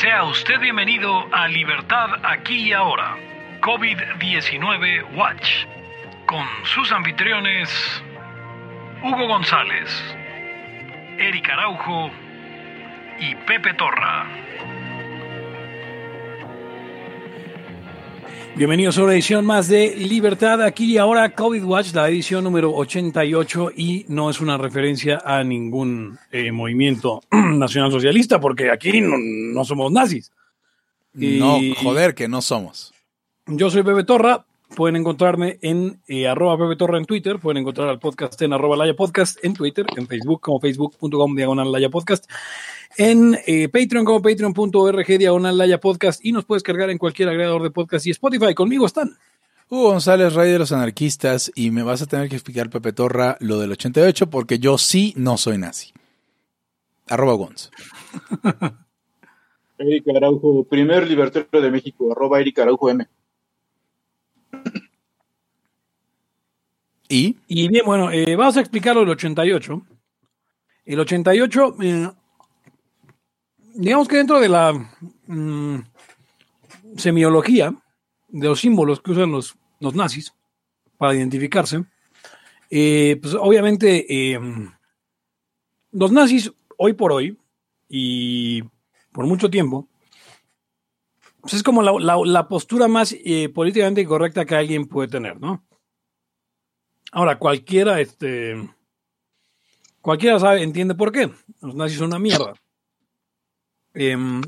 Sea usted bienvenido a Libertad aquí y ahora, COVID-19 Watch, con sus anfitriones Hugo González, Eric Araujo y Pepe Torra. Bienvenidos a una edición más de Libertad aquí y ahora COVID Watch, la edición número 88 y no es una referencia a ningún eh, movimiento nacional socialista porque aquí no, no somos nazis. No, joder, que no somos. Yo soy Pepe Torra. Pueden encontrarme en eh, arroba Pepe Torra en Twitter. Pueden encontrar al podcast en arroba Laya Podcast en Twitter, en Facebook como facebook.com diagonal Laya Podcast, en eh, Patreon como patreon.org diagonal Laya Podcast y nos puedes cargar en cualquier agregador de podcast y Spotify. Conmigo están. Hugo González, rey de los anarquistas, y me vas a tener que explicar, Pepe Torra, lo del 88, porque yo sí no soy nazi. Arroba Gonz. Eric Araujo, primer libertario de México, arroba Eric Araujo M. ¿Y? Y bien, bueno, eh, vamos a explicarlo del 88. El 88, eh, digamos que dentro de la mm, semiología de los símbolos que usan los, los nazis para identificarse, eh, pues obviamente eh, los nazis hoy por hoy y por mucho tiempo, pues es como la, la- la postura más políticamente correcta que alguien puede tener, ¿no? Ahora, cualquiera, este, cualquiera sabe, entiende por qué. Los nazis son una mierda. Em,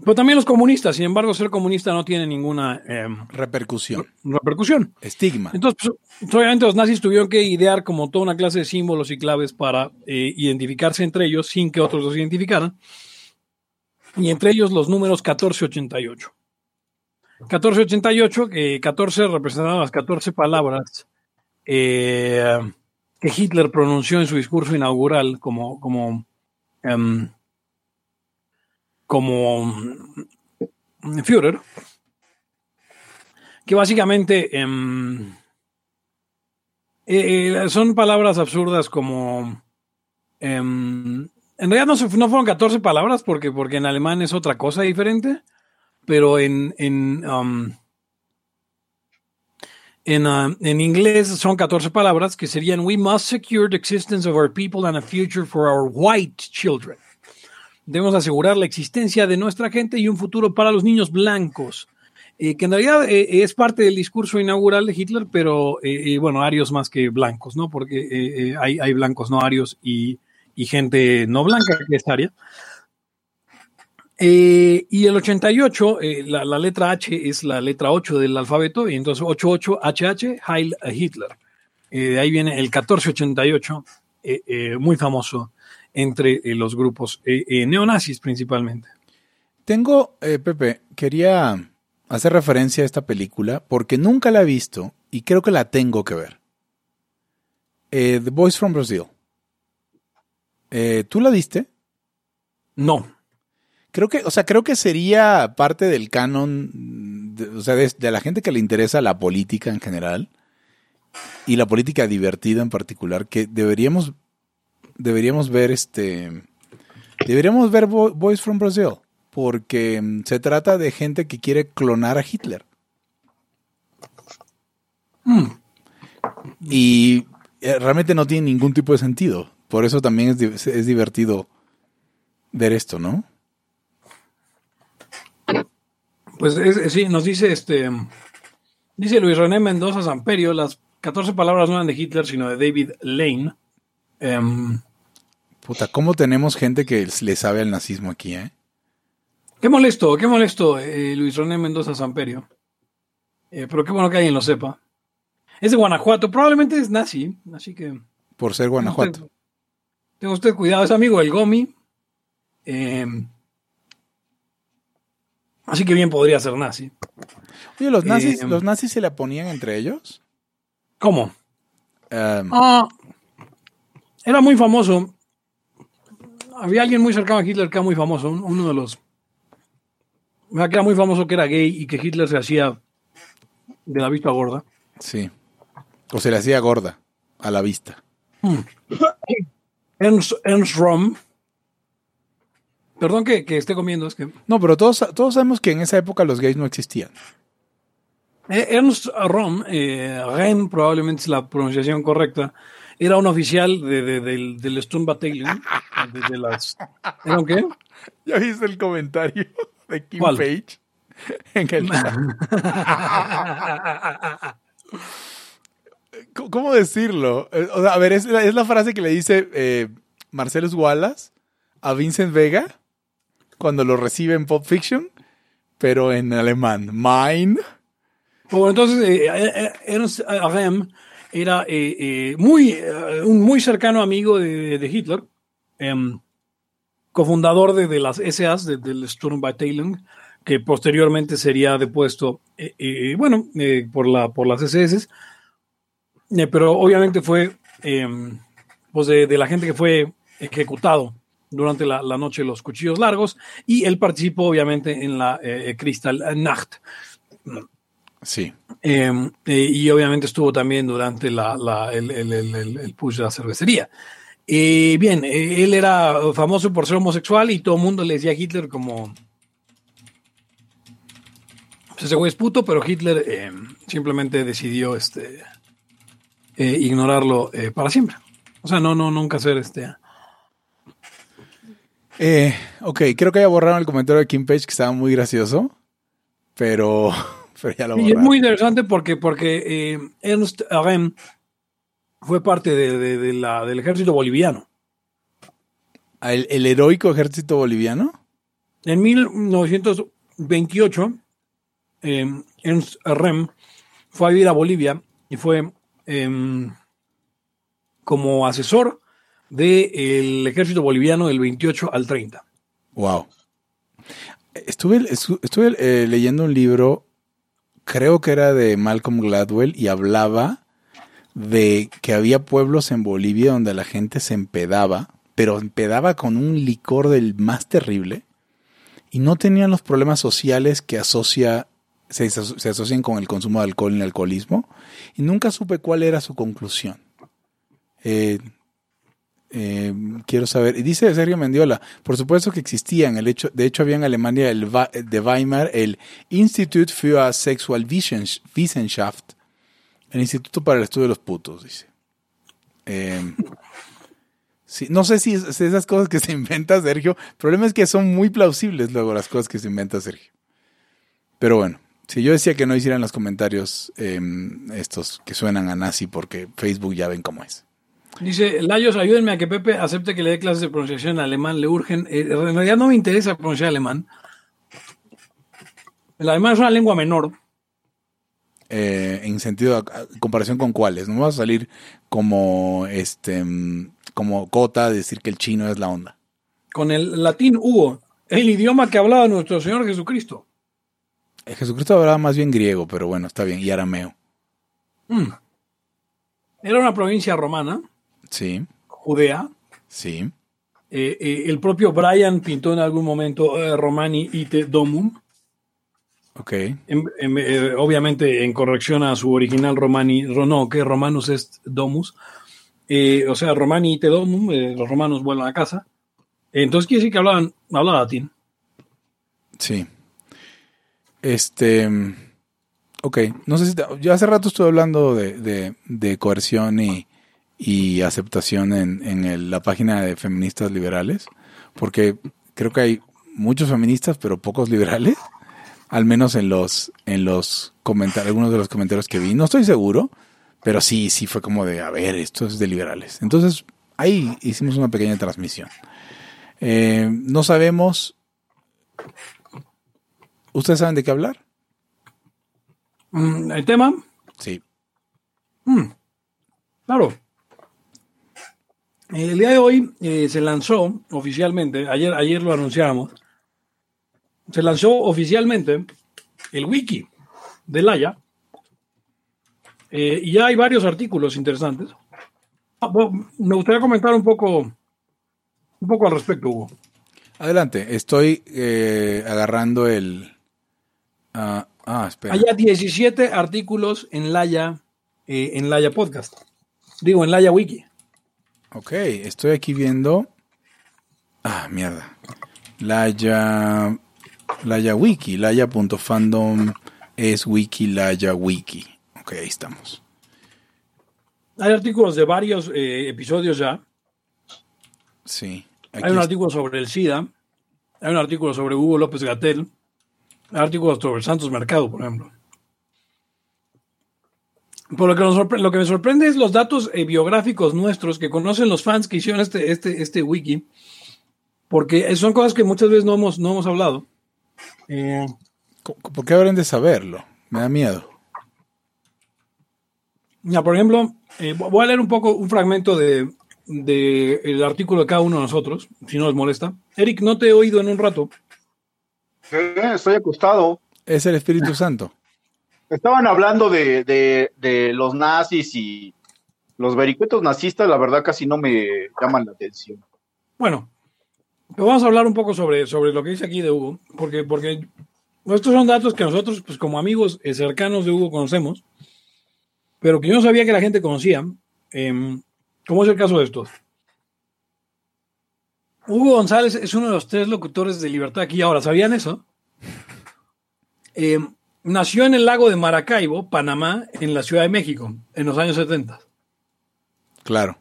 pero también los comunistas, sin embargo, ser comunista no tiene ninguna em, Repercusión. repercusión. Estigma. Entonces, pues, obviamente los nazis tuvieron que idear como toda una clase de símbolos y claves para eh, identificarse entre ellos sin que otros los identificaran. Y entre ellos los números 1488. 1488, que 14 representaban las 14 palabras eh, que Hitler pronunció en su discurso inaugural como, como, em, como mm, Führer que básicamente em, eh, eh, son palabras absurdas como... em, en realidad no, no fueron 14 palabras porque, porque en alemán es otra cosa diferente, pero en, en, en, uh, en inglés son 14 palabras que serían We must secure the existence of our people and a future for our white children. Debemos asegurar la existencia de nuestra gente y un futuro para los niños blancos eh, que en realidad eh, es parte del discurso inaugural de Hitler, pero eh, bueno, arios más que blancos, ¿no? Porque hay, hay blancos no arios y, y gente no blanca que es aria. Eh, y el 88, eh, la, la letra H es la letra 8 del alfabeto, y entonces 88HH, Heil Hitler. Eh, de ahí viene el 1488, eh, muy famoso entre los grupos neonazis principalmente. Tengo, Pepe, quería hacer referencia a esta película porque nunca la he visto y creo que la tengo que ver. The Boys from Brazil. ¿Tú la viste? No, Creo que, o sea, creo que sería parte del canon, de, o sea, de, de la gente que le interesa la política en general y la política divertida en particular, que deberíamos, deberíamos ver este, deberíamos ver Bo- Boys from Brazil, porque mm, se trata de gente que quiere clonar a Hitler. Y eh, realmente no tiene ningún tipo de sentido. Por eso también es, es divertido ver esto, ¿no? Pues es- es- sí, nos dice este. Dice Luis René Mendoza Samperio, las 14 palabras no eran de Hitler, sino de David Lane. Em, Puta, ¿cómo tenemos gente que le sabe al nazismo aquí, eh? qué molesto, qué molesto, eh, Luis René Mendoza Samperio. Eh, pero qué bueno que alguien lo sepa. Es de Guanajuato, probablemente es nazi, así que. Por ser Guanajuato. Tenga usted, tenga usted cuidado, es amigo del Gomi. Em, así que bien podría ser nazi. Oye, ¿los nazis, Eh, ¿los nazis se la ponían entre ellos? ¿Cómo? Um, Ah, era muy famoso. Había alguien muy cercano a Hitler que era muy famoso, un- uno de los. que era muy famoso que era gay y que Hitler se hacía de la vista gorda. Sí. O se le hacía gorda a la vista. Ernst, Ernst Röhm. Perdón que, que esté comiendo, es que No, pero todos, todos sabemos que en esa época los gays no existían. Eh, Ernst Röhm, eh, Rem probablemente es la pronunciación correcta, era un oficial de, de- del, del Sturmbataillon. De, de las, ¿Era un qué? ¿Ya viste el comentario de Kim ¿Cuál? Page? En el ¿Cómo- ¿Cómo decirlo? Eh, o sea, a ver, es la, es la frase que le dice eh, Marcellus Wallace a Vincent Vega cuando lo recibe en Pop Fiction, pero en alemán. Mine. Bueno, entonces eh, eh, Ernst Röhm era eh, eh, muy, eh, un muy cercano amigo de, Hitler, em, cofundador de, las SAs, de- del Sturmbataillon, que posteriormente sería depuesto, eh, eh, bueno, eh, por, la, por las SS, eh, pero obviamente fue em, pues de la gente que fue ejecutado durante la, la noche los cuchillos largos, y él participó obviamente en la eh, Kristall Nacht. Sí. Eh, eh, y obviamente estuvo también durante la, la- el, el- el- el- el push de la cervecería. Eh, bien, eh, él era famoso por ser homosexual y todo el mundo le decía a Hitler como... Pues ese güey es puto, pero Hitler eh, simplemente decidió este, eh, ignorarlo eh, para siempre. O sea, no, no, nunca hacer este... Eh, ok, creo que ya borraron el comentario de Kim Page que estaba muy gracioso, pero, pero ya lo Y es borraron. muy interesante porque, porque eh, Ernst Röhm fue parte de- de- de la- del ejército boliviano. ¿El, el heroico ejército boliviano? En 1928, eh, Ernst Rem fue a vivir a Bolivia y fue em, como asesor del ejército boliviano del 28 al 30. Wow. Estuve, estu- estuve eh, leyendo un libro, creo que era de Malcolm Gladwell, y hablaba de que había pueblos en Bolivia donde la gente se empedaba, pero empedaba con un licor del más terrible, y no tenían los problemas sociales que asocia, se, se asocian con el consumo de alcohol y el alcoholismo, y nunca supe cuál era su conclusión. Eh, eh, quiero saber. Y dice Sergio Mendiola, por supuesto que existían. El hecho, de hecho, había en Alemania el, Va- de Weimar el Institut für Sexualwissenschaft, el Instituto para el Estudio de los Putos, dice. Eh, no sé si, es- esas cosas que se inventa Sergio, el problema es que son muy plausibles luego las cosas que se inventa Sergio. Pero bueno, si yo decía que no hicieran los comentarios eh, estos que suenan a nazi porque Facebook ya ven cómo es. Dice, Layos, ayúdenme a que Pepe acepte que le dé clases de pronunciación en alemán, le urgen. Eh, en realidad no me interesa pronunciar alemán. El alemán es una lengua menor. eh, en sentido, a- a- comparación con cuáles. No vas a salir como este mm, como cota de decir que el chino es la onda. Con el latín Hugo, el idioma que hablaba nuestro Señor Jesucristo. Eh, Jesucristo hablaba más bien griego, pero bueno, está bien, y arameo. Mm. Era una provincia romana, Sí, Judea. sí. Eh, eh, el propio Brian pintó en algún momento eh, Romani ite domum, Ok. en- en- obviamente en corrección a su original Romani, no, que Romanus est domus. O sea, Romani ite domum, los romanos vuelan a casa. Entonces quiere decir que hablaban, hablaban latín. Sí. Este. Ok. No sé si. te- yo hace rato estuve hablando de, de- de coerción y, y aceptación en, en el- la página de feministas liberales. Porque creo que hay muchos feministas, pero pocos liberales. Al menos en los, en los comentarios, algunos de los comentarios que vi. No estoy seguro, pero sí, sí fue como de, a ver, esto es de liberales. Entonces, ahí hicimos una pequeña transmisión. Eh, no sabemos ¿Ustedes saben de qué hablar? Mm, el tema, Sí. mm, claro. El día de hoy eh, se lanzó oficialmente, ayer, ayer lo anunciábamos, se lanzó oficialmente el wiki de Laia. Eh, y ya hay varios artículos interesantes. Ah, bueno, me gustaría comentar un poco, un poco al respecto, Hugo. Adelante, estoy eh, agarrando el... ah, ah, espera. Hay ya 17 artículos en Laia, eh, en Laia Podcast. Digo, en Laia Wiki. Ok, estoy aquí viendo... Ah, mierda. Laya, Laya Wiki, Laya.fandom es Wiki, Laya Wiki. Ok, ahí estamos. Hay artículos de varios eh, episodios ya. Sí. Hay un artículo sobre el SIDA. Hay un artículo sobre Hugo López Gatel. Hay artículos sobre Santos Mercado, por ejemplo. Por lo que, nos sorpre- lo que me sorprende es los datos eh, biográficos nuestros que conocen los fans que hicieron este, este, este wiki. Porque son cosas que muchas veces no hemos, no hemos hablado. Eh, ¿Por qué habrán de saberlo? Me da miedo. Ya, por ejemplo, eh, vo- voy a leer un poco un fragmento de, de el artículo de cada uno de nosotros, si no les molesta. Eric, no te he oído en un rato. Eh, Estoy acostado. Es el Espíritu Santo. Estaban hablando de, de, de los nazis y los vericuetos nazistas, la verdad casi no me llaman la atención. Bueno, pero vamos a hablar un poco sobre, sobre lo que dice aquí de Hugo, porque, porque estos son datos que nosotros, pues como amigos eh, cercanos de Hugo, conocemos, pero que yo no sabía que la gente conocía, em, como es el caso de estos. Hugo González es uno de los tres locutores de Libertad aquí ahora. ¿Sabían eso? Em, nació en el lago de Maracaibo, Panamá, en la Ciudad de México, en los años 70. Claro.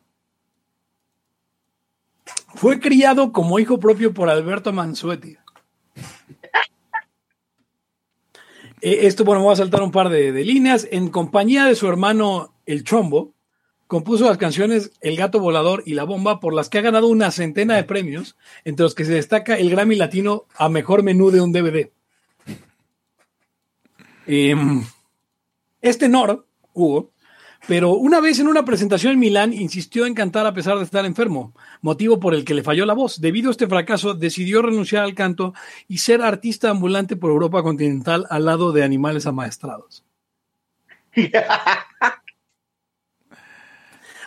Fue criado como hijo propio por Alberto Mansuetti. Eh, Esto, bueno, me voy a saltar un par de, de líneas. En compañía de su hermano El Chombo, compuso las canciones El Gato Volador y La Bomba, por las que ha ganado una centena de premios, entre los que se destaca el Grammy Latino a Mejor Menú de un DVD. Em, es tenor, Hugo, pero una vez en una presentación en Milán insistió en cantar a pesar de estar enfermo, motivo por el que le falló la voz. Debido a este fracaso, decidió renunciar al canto y ser artista ambulante por Europa continental al lado de animales amaestrados.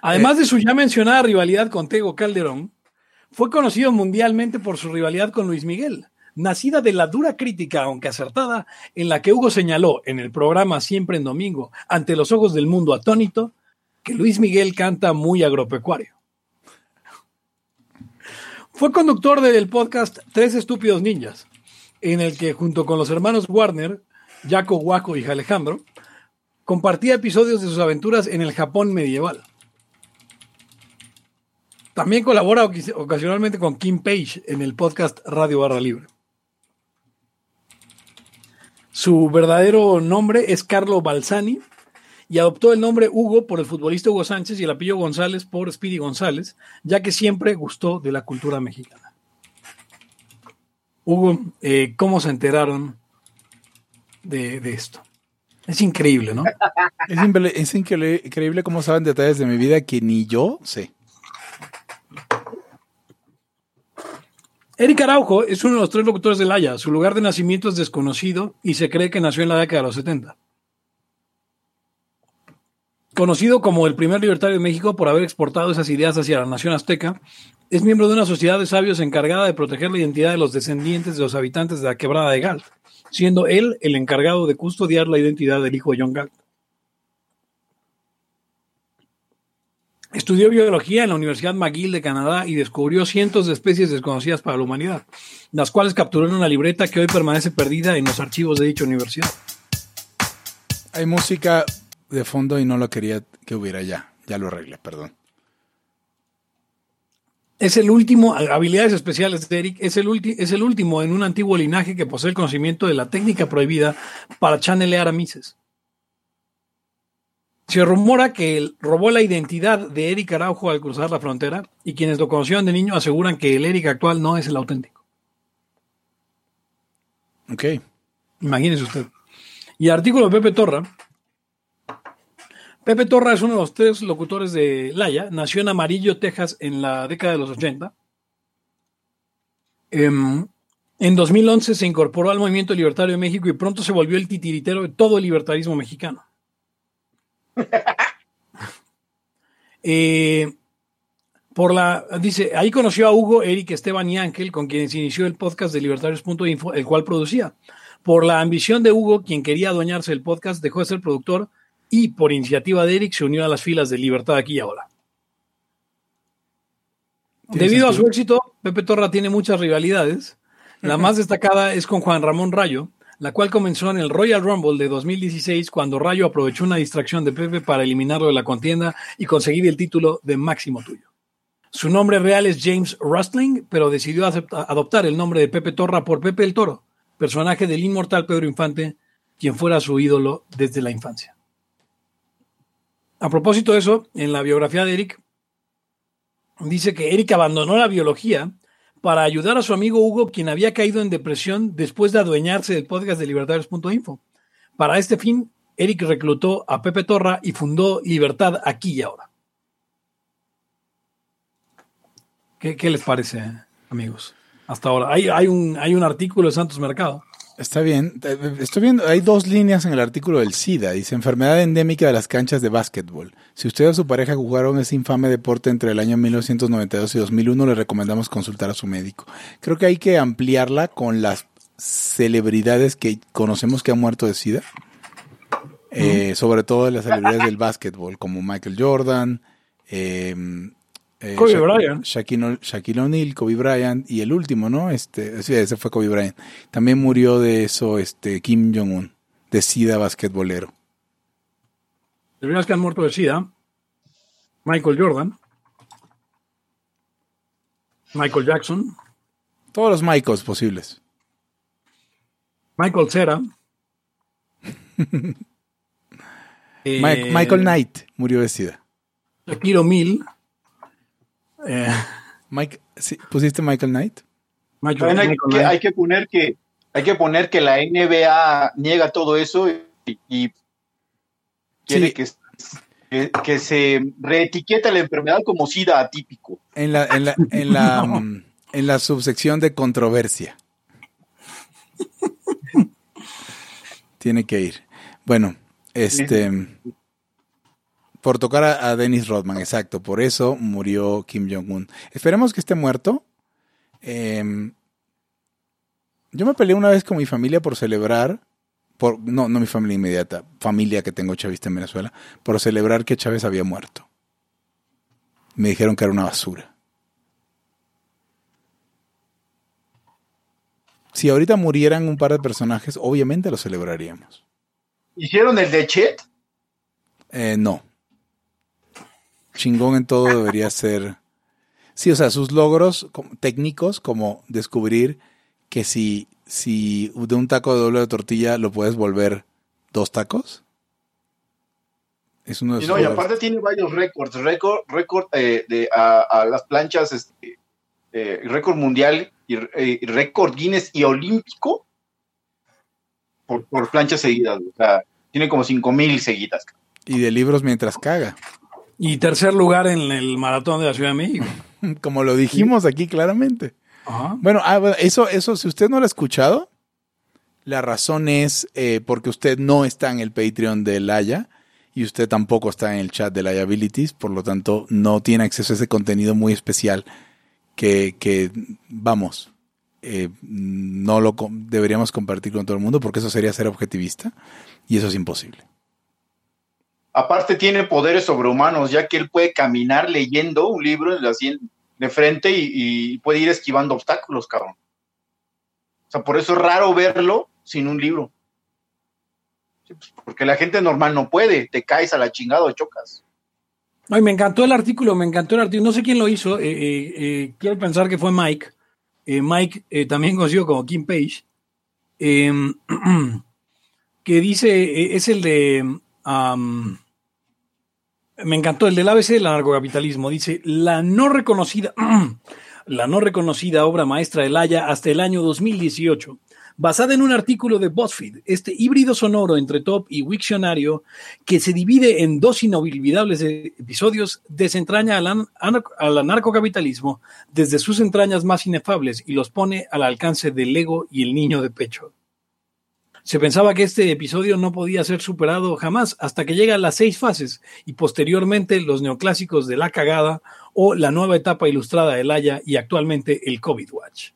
Además de su ya mencionada rivalidad con Tego Calderón, fue conocido mundialmente por su rivalidad con Luis Miguel, nacida de la dura crítica, aunque acertada, en la que Hugo señaló en el programa Siempre en Domingo, ante los ojos del mundo atónito, que Luis Miguel canta muy agropecuario. Fue conductor del podcast Tres Estúpidos Ninjas, en el que junto con los hermanos Warner, Jaco Waco y Alejandro, compartía episodios de sus aventuras en el Japón medieval. También colabora ocasionalmente con Kim Page en el podcast Radio Barra Libre. Su verdadero nombre es Carlo Balsani y adoptó el nombre Hugo por el futbolista Hugo Sánchez y el apellido González por Speedy González, ya que siempre gustó de la cultura mexicana. Hugo, eh, ¿cómo se enteraron de, esto? Es increíble, ¿no? Es, increíble cómo saben detalles de mi vida que ni yo sé. Eric Araujo es uno de los tres locutores del Haya. Su lugar de nacimiento es desconocido y se cree que nació en la década de los 70. Conocido como el primer libertario de México por haber exportado esas ideas hacia la nación azteca, es miembro de una sociedad de sabios encargada de proteger la identidad de los descendientes de los habitantes de la quebrada de Galt, siendo él el encargado de custodiar la identidad del hijo de John Galt. Estudió biología en la Universidad McGill de Canadá y descubrió cientos de especies desconocidas para la humanidad, las cuales capturó en una libreta que hoy permanece perdida en los archivos de dicha universidad. Hay música de fondo y no lo quería que hubiera ya. Ya lo arreglé, perdón. Es el último, habilidades especiales de Eric, es el, ulti- es el último en un antiguo linaje que posee el conocimiento de la técnica prohibida para chanelear a Mises. Se rumora que él robó la identidad de Eric Araujo al cruzar la frontera y quienes lo conocieron de niño aseguran que el Eric actual no es el auténtico. Ok. Imagínese usted. Y artículo de Pepe Torra. Pepe Torra es uno de los tres locutores de Laya. Nació en Amarillo, Texas, en la década de los 80. Em, en 2011 se incorporó al Movimiento Libertario de México y pronto se volvió el titiritero de todo el libertarismo mexicano. Eh, por la, dice, ahí conoció a Hugo, Eric, Esteban y Ángel, con quienes inició el podcast de libertarios.info, el cual producía. Por la ambición de Hugo, quien quería adueñarse del podcast, dejó de ser productor y por iniciativa de Eric se unió a las filas de Libertad aquí y ahora. Debido a su éxito, Pepe Torra tiene muchas rivalidades, La más destacada es con Juan Ramón Rayo, la cual comenzó en el Royal Rumble de 2016 cuando Rayo aprovechó una distracción de Pepe para eliminarlo de la contienda y conseguir el título de máximo tuyo. Su nombre real es James Rustling, pero decidió adoptar el nombre de Pepe Torra por Pepe el Toro, personaje del inmortal Pedro Infante, quien fuera su ídolo desde la infancia. A propósito de eso, en la biografía de Eric, dice que Eric abandonó la biología para ayudar a su amigo Hugo, quien había caído en depresión después de adueñarse del podcast de libertarios.info. Para este fin, Eric reclutó a Pepe Torra y fundó Libertad aquí y ahora. ¿Qué, les parece, amigos? Hasta ahora. Hay, un, hay un artículo de Santos Mercado. Está bien. Estoy viendo, hay dos líneas en el artículo del SIDA. Dice, enfermedad endémica de las canchas de básquetbol. Si usted o su pareja jugaron ese infame deporte entre el año 1992 y 2001, le recomendamos consultar a su médico. Creo que hay que ampliarla con las celebridades que conocemos que han muerto de SIDA. Eh, sobre todo las celebridades del básquetbol, como Michael Jordan, eh, eh, Kobe Sha- Bryant. Shaquille Shaquille O'Neal, Kobe Bryant y el último, ¿no? Este, sí, ese fue Kobe Bryant. También murió de eso este Kim Jong-un, de sida basquetbolero. Los primeros que han muerto de SIDA, Michael Jordan, Michael Jackson, Todos los Michaels posibles. Michael Cera, eh, Mike- Michael Knight murió de sida. Shaquille O'Neal, eh, Mike, ¿sí? ¿Pusiste Michael Knight? Michael, hay, Michael que, Knight. hay que poner que hay que poner que la NBA niega todo eso y, y quiere Sí. que, que, que se reetiquete la enfermedad como SIDA atípico. En la, en la, en la, mm, en la subsección de controversia. Tiene que ir. Bueno, este. Por tocar a, a Dennis Rodman, exacto. Por eso murió Kim Jong-un. Esperemos que esté muerto. Em, yo me peleé una vez con mi familia por celebrar. Por, no, no mi familia inmediata, familia que tengo chavista en Venezuela, por celebrar que Chávez había muerto. Me dijeron que era una basura. Si ahorita murieran un par de personajes, obviamente lo celebraríamos. ¿Hicieron el de Chet? Eh, no. Chingón en todo debería ser. Sí, o sea, sus logros técnicos, como descubrir que si, si de un taco de doble de tortilla lo puedes volver dos tacos. Es uno de Y sus no, y aparte tiene varios récords, récord, récord eh, de a, a las planchas, este, eh, récord mundial y, eh, y récord Guinness y olímpico por, por planchas seguidas. O sea, tiene como 5000 seguidas. Y de libros mientras caga. Y tercer lugar en el maratón de la Ciudad de México. Como lo dijimos aquí claramente. Ajá. Bueno, ah, bueno, eso, eso, si usted no lo ha escuchado, la razón es eh, porque usted no está en el Patreon de Laya y usted tampoco está en el chat de Liabilities, por lo tanto no tiene acceso a ese contenido muy especial que, que vamos, eh, no lo com- deberíamos compartir con todo el mundo porque eso sería ser objetivista y eso es imposible. Aparte tiene poderes sobrehumanos, ya que él puede caminar leyendo un libro así en- de frente y, puede ir esquivando obstáculos, cabrón. O sea, por eso es raro verlo sin un libro. Pues, porque la gente normal no puede, te caes a la chingada o chocas. Ay, me encantó el artículo, me encantó el artículo. No sé quién lo hizo. eh, eh, eh, quiero pensar que fue Mike. Mike, también conocido como Kim Page, eh, que dice, es el de... me encantó el del ABC del anarcocapitalismo. Dice, la no reconocida, la no reconocida obra maestra de Laya hasta el año 2018, basada en un artículo de BuzzFeed, este híbrido sonoro entre Top y Wiktionario, que se divide en dos inolvidables episodios, desentraña al, al anarcocapitalismo desde sus entrañas más inefables y los pone al alcance del ego y el niño de pecho. Se pensaba que este episodio no podía ser superado jamás hasta que llegan las seis fases y posteriormente los neoclásicos de La Cagada o la nueva etapa ilustrada de Laya y actualmente el COVID Watch.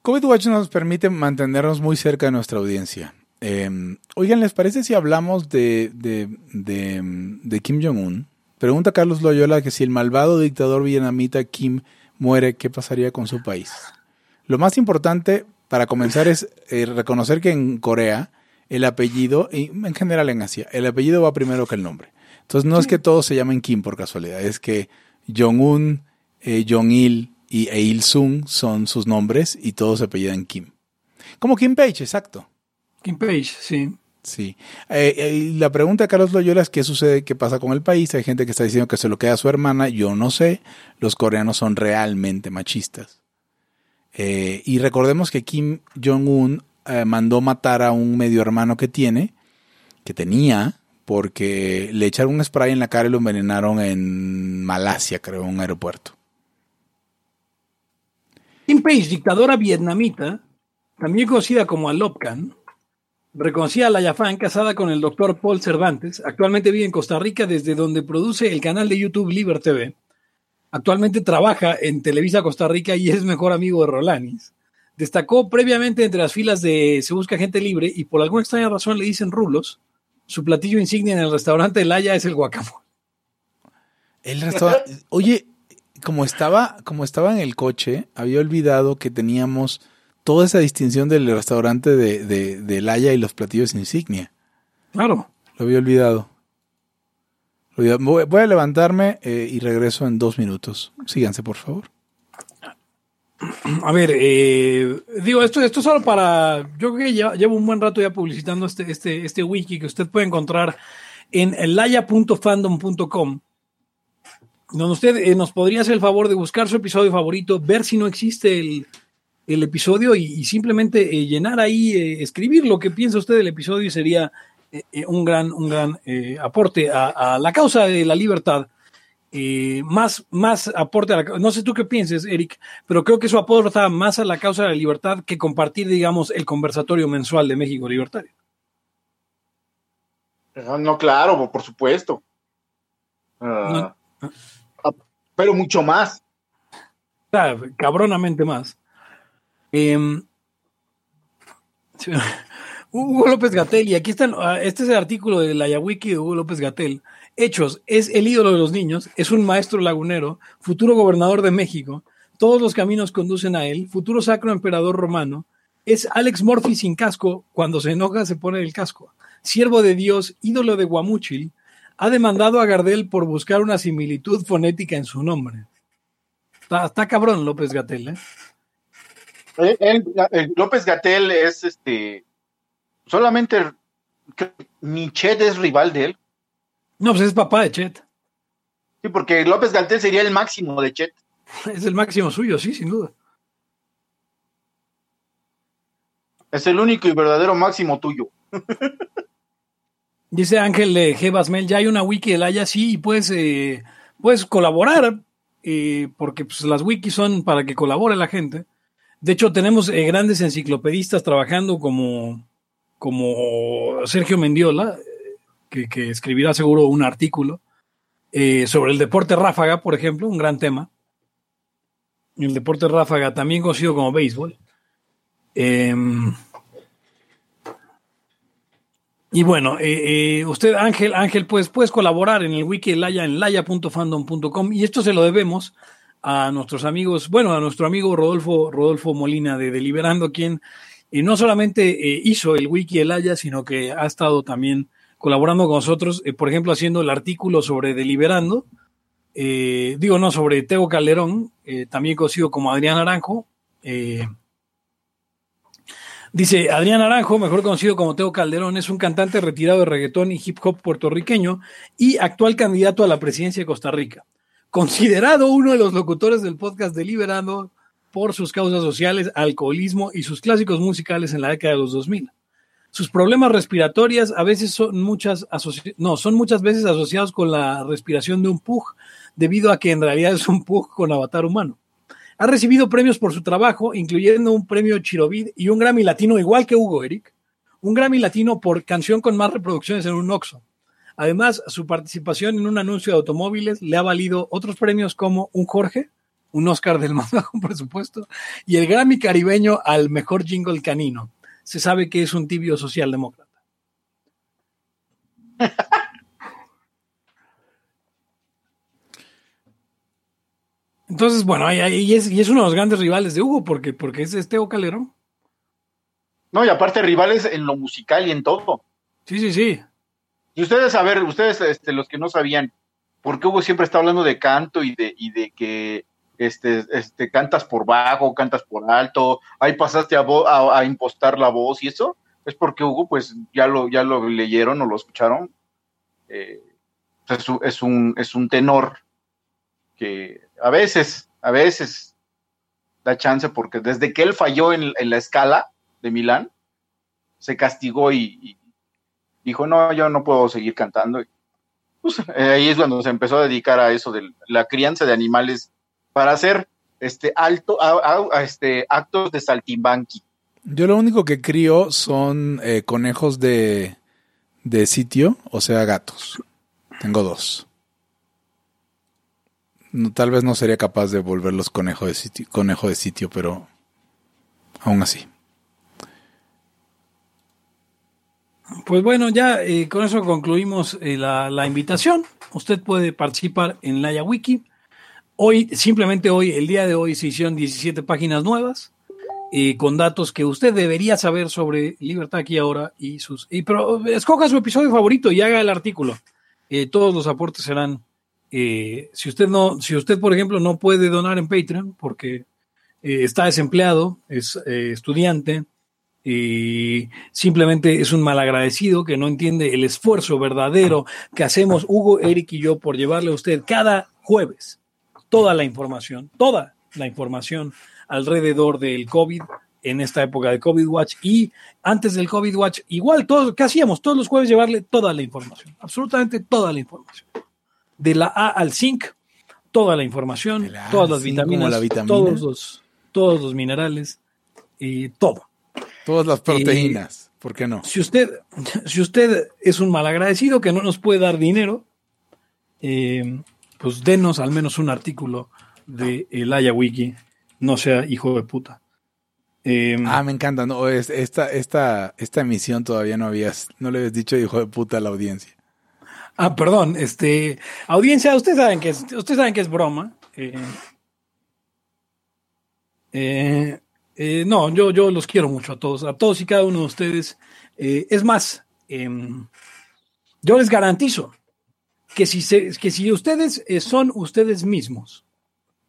COVID Watch nos permite mantenernos muy cerca de nuestra audiencia. Eh, oigan, ¿les parece si hablamos de, de, de, de Kim Jong-un? Pregunta Carlos Loyola que si el malvado dictador vietnamita Kim muere, ¿qué pasaría con su país? Lo más importante para comenzar es eh, reconocer que en Corea el apellido, y en general en Asia, el apellido va primero que el nombre. Entonces no es que todos se llamen Kim por casualidad, es que Jong-un, eh, Jong-il y e Il-sung son sus nombres y todos se apellidan Kim. Como Kim Page, exacto. Kim Page, sí. Sí. Eh, eh, la pregunta de Carlos Loyola es qué sucede, qué pasa con el país. Hay gente que está diciendo que se lo queda a su hermana. Yo no sé. Los coreanos son realmente machistas. Eh, y recordemos que Kim Jong-un mandó matar a un medio hermano que tiene, que tenía, porque le echaron un spray en la cara y lo envenenaron en Malasia, creo, en un aeropuerto. Kim Page, dictadora vietnamita, también conocida como Alopcan, reconocida a la Yafán, casada con el doctor Paul Cervantes. Actualmente vive en Costa Rica, desde donde produce el canal de YouTube Liber TV. Actualmente trabaja en Televisa Costa Rica y es mejor amigo de Rolanis. Destacó previamente entre las filas de Se Busca Gente Libre y por alguna extraña razón le dicen rulos. Su platillo insignia en el restaurante El Haya es el guacamole. El restaurante. Oye, como estaba, como estaba en el coche, había olvidado que teníamos toda esa distinción del restaurante de, de, de Laya y los platillos insignia. Claro. Lo había olvidado. Voy a levantarme eh, y regreso en dos minutos. Síganse, por favor. A ver, eh, digo, esto, esto es solo para. Yo creo que llevo un buen rato ya publicitando este, este, este wiki que usted puede encontrar en laya.fandom.com, donde usted eh, nos podría hacer el favor de buscar su episodio favorito, ver si no existe el, el episodio y, simplemente llenar ahí, escribir lo que piensa usted del episodio y sería eh, un gran, un gran aporte a, la causa de la libertad. más, más aporte a la No sé tú qué pienses, Eric, pero creo que eso aporta más a la causa de la libertad que compartir, digamos, el conversatorio mensual de México Libertario. No, claro, por supuesto. Ah, ah, pero mucho más. cabronamente más. Em, Hugo López Gatel, y aquí está, ah, este es el artículo de la Yawiki de Hugo López Gatel. Hechos, es el ídolo de los niños, es un maestro lagunero, futuro gobernador de México, todos los caminos conducen a él, futuro sacro emperador romano, es Alex Morphy sin casco, cuando se enoja se pone el casco, siervo de Dios, ídolo de Guamúchil, ha demandado a Gardel por buscar una similitud fonética en su nombre. Está, cabrón López Gatel, ¿eh? López Gatel es este. Solamente. Ni Chet es rival de él. No, pues es papá de Chet. Sí, porque López Gatel sería el máximo de Chet. Es el máximo suyo, sí, sin duda. Es el único y verdadero máximo tuyo. Dice Ángel de G. Basmel, ya hay una wiki del Haya, sí, y puedes, eh, puedes colaborar, eh, porque pues, las wikis son para que colabore la gente. De hecho, tenemos eh, grandes enciclopedistas trabajando como, como Sergio Mendiola, que, escribirá seguro un artículo eh, sobre el deporte ráfaga, por ejemplo, un gran tema. El deporte ráfaga, también conocido como béisbol. Em, y bueno, eh, usted, Ángel, Ángel, pues puedes colaborar en el wiki Laya en laya.fandom.com y esto se lo debemos a nuestros amigos, bueno, a nuestro amigo Rodolfo, Rodolfo Molina de Deliberando, quien eh, no solamente eh, hizo el wiki El Haya, sino que ha estado también colaborando con nosotros, eh, por ejemplo, haciendo el artículo sobre Deliberando, digo, no, sobre Teo Calderón, también conocido como Adrián Naranjo. Dice, Adrián Naranjo, mejor conocido como Teo Calderón, es un cantante retirado de reggaetón y hip hop puertorriqueño y actual candidato a la presidencia de Costa Rica considerado uno de los locutores del podcast Deliberando por sus causas sociales, alcoholismo y sus clásicos musicales en la década de los 2000. Sus problemas respiratorios a veces son muchas, no, son muchas veces asociados con la respiración de un pug, debido a que en realidad es un pug con avatar humano. Ha recibido premios por su trabajo, incluyendo un premio Chirovid y un Grammy Latino, igual que Hugo Eric, un Grammy Latino por canción con más reproducciones en un Oxxo. Además, su participación en un anuncio de automóviles le ha valido otros premios como un Jorge, un Oscar del más bajo presupuesto y el Grammy caribeño al mejor jingle canino. Se sabe que es un tibio socialdemócrata. Entonces, bueno, y, es, y es uno de los grandes rivales de Hugo, porque, porque es este Calderón. No, y aparte rivales en lo musical y en todo. Sí, sí, sí. Y ustedes, a ver, ustedes, este, los que no sabían, ¿por qué Hugo siempre está hablando de canto y de, y de que este, este, cantas por bajo, cantas por alto, ahí pasaste a, a, a impostar la voz y eso? Es porque Hugo, pues, ya lo, ya lo leyeron o lo escucharon. eh, es, es un, es un tenor que a veces, a veces da chance porque desde que él falló en, en la escala de Milán, se castigó y, dijo, no, yo no puedo seguir cantando. Pues, eh, ahí es cuando se empezó a dedicar a eso de la crianza de animales para hacer este alto a- a- a este actos de saltimbanqui. Yo lo único que crío son eh, conejos de, de sitio, o sea, gatos. Tengo dos. No, tal vez no sería capaz de volverlos conejo de sitio, conejo de sitio, pero aún así. Pues bueno, ya eh, con eso concluimos eh, la, la invitación. Usted puede participar en Laya Wiki. Hoy, simplemente hoy, el día de hoy, se hicieron 17 páginas nuevas eh, con datos que usted debería saber sobre Libertad aquí ahora y sus. Y, pero eh, escoja su episodio favorito y haga el artículo. Eh, todos los aportes serán. eh, si usted no, si usted, por ejemplo, no puede donar en Patreon porque eh, está desempleado, es estudiante, y simplemente es un malagradecido que no entiende el esfuerzo verdadero que hacemos Hugo, Eric y yo por llevarle a usted cada jueves toda la información, toda la información alrededor del COVID en esta época de COVID Watch y antes del COVID Watch, igual todo, ¿qué hacíamos? Todos los jueves llevarle toda la información, absolutamente toda la información. De la A al zinc, toda la información, la todas las vitaminas, la vitamina. todos los todos los minerales y todo. Todas las proteínas, ¿por qué no? Si usted, si usted es un malagradecido que no nos puede dar dinero, eh, pues denos al menos un artículo de el Aya Wiki, no sea hijo de puta. Eh, Ah, me encanta. No, es- esta, esta, esta emisión todavía no habías, no le habías dicho hijo de puta a la audiencia. ah, perdón, este audiencia, ustedes saben que es, ustedes saben que es broma. eh, eh, eh, no, yo, yo los quiero mucho a todos, a todos y cada uno de ustedes. Eh, es más, em, yo les garantizo que si, se- que si ustedes eh, son ustedes mismos,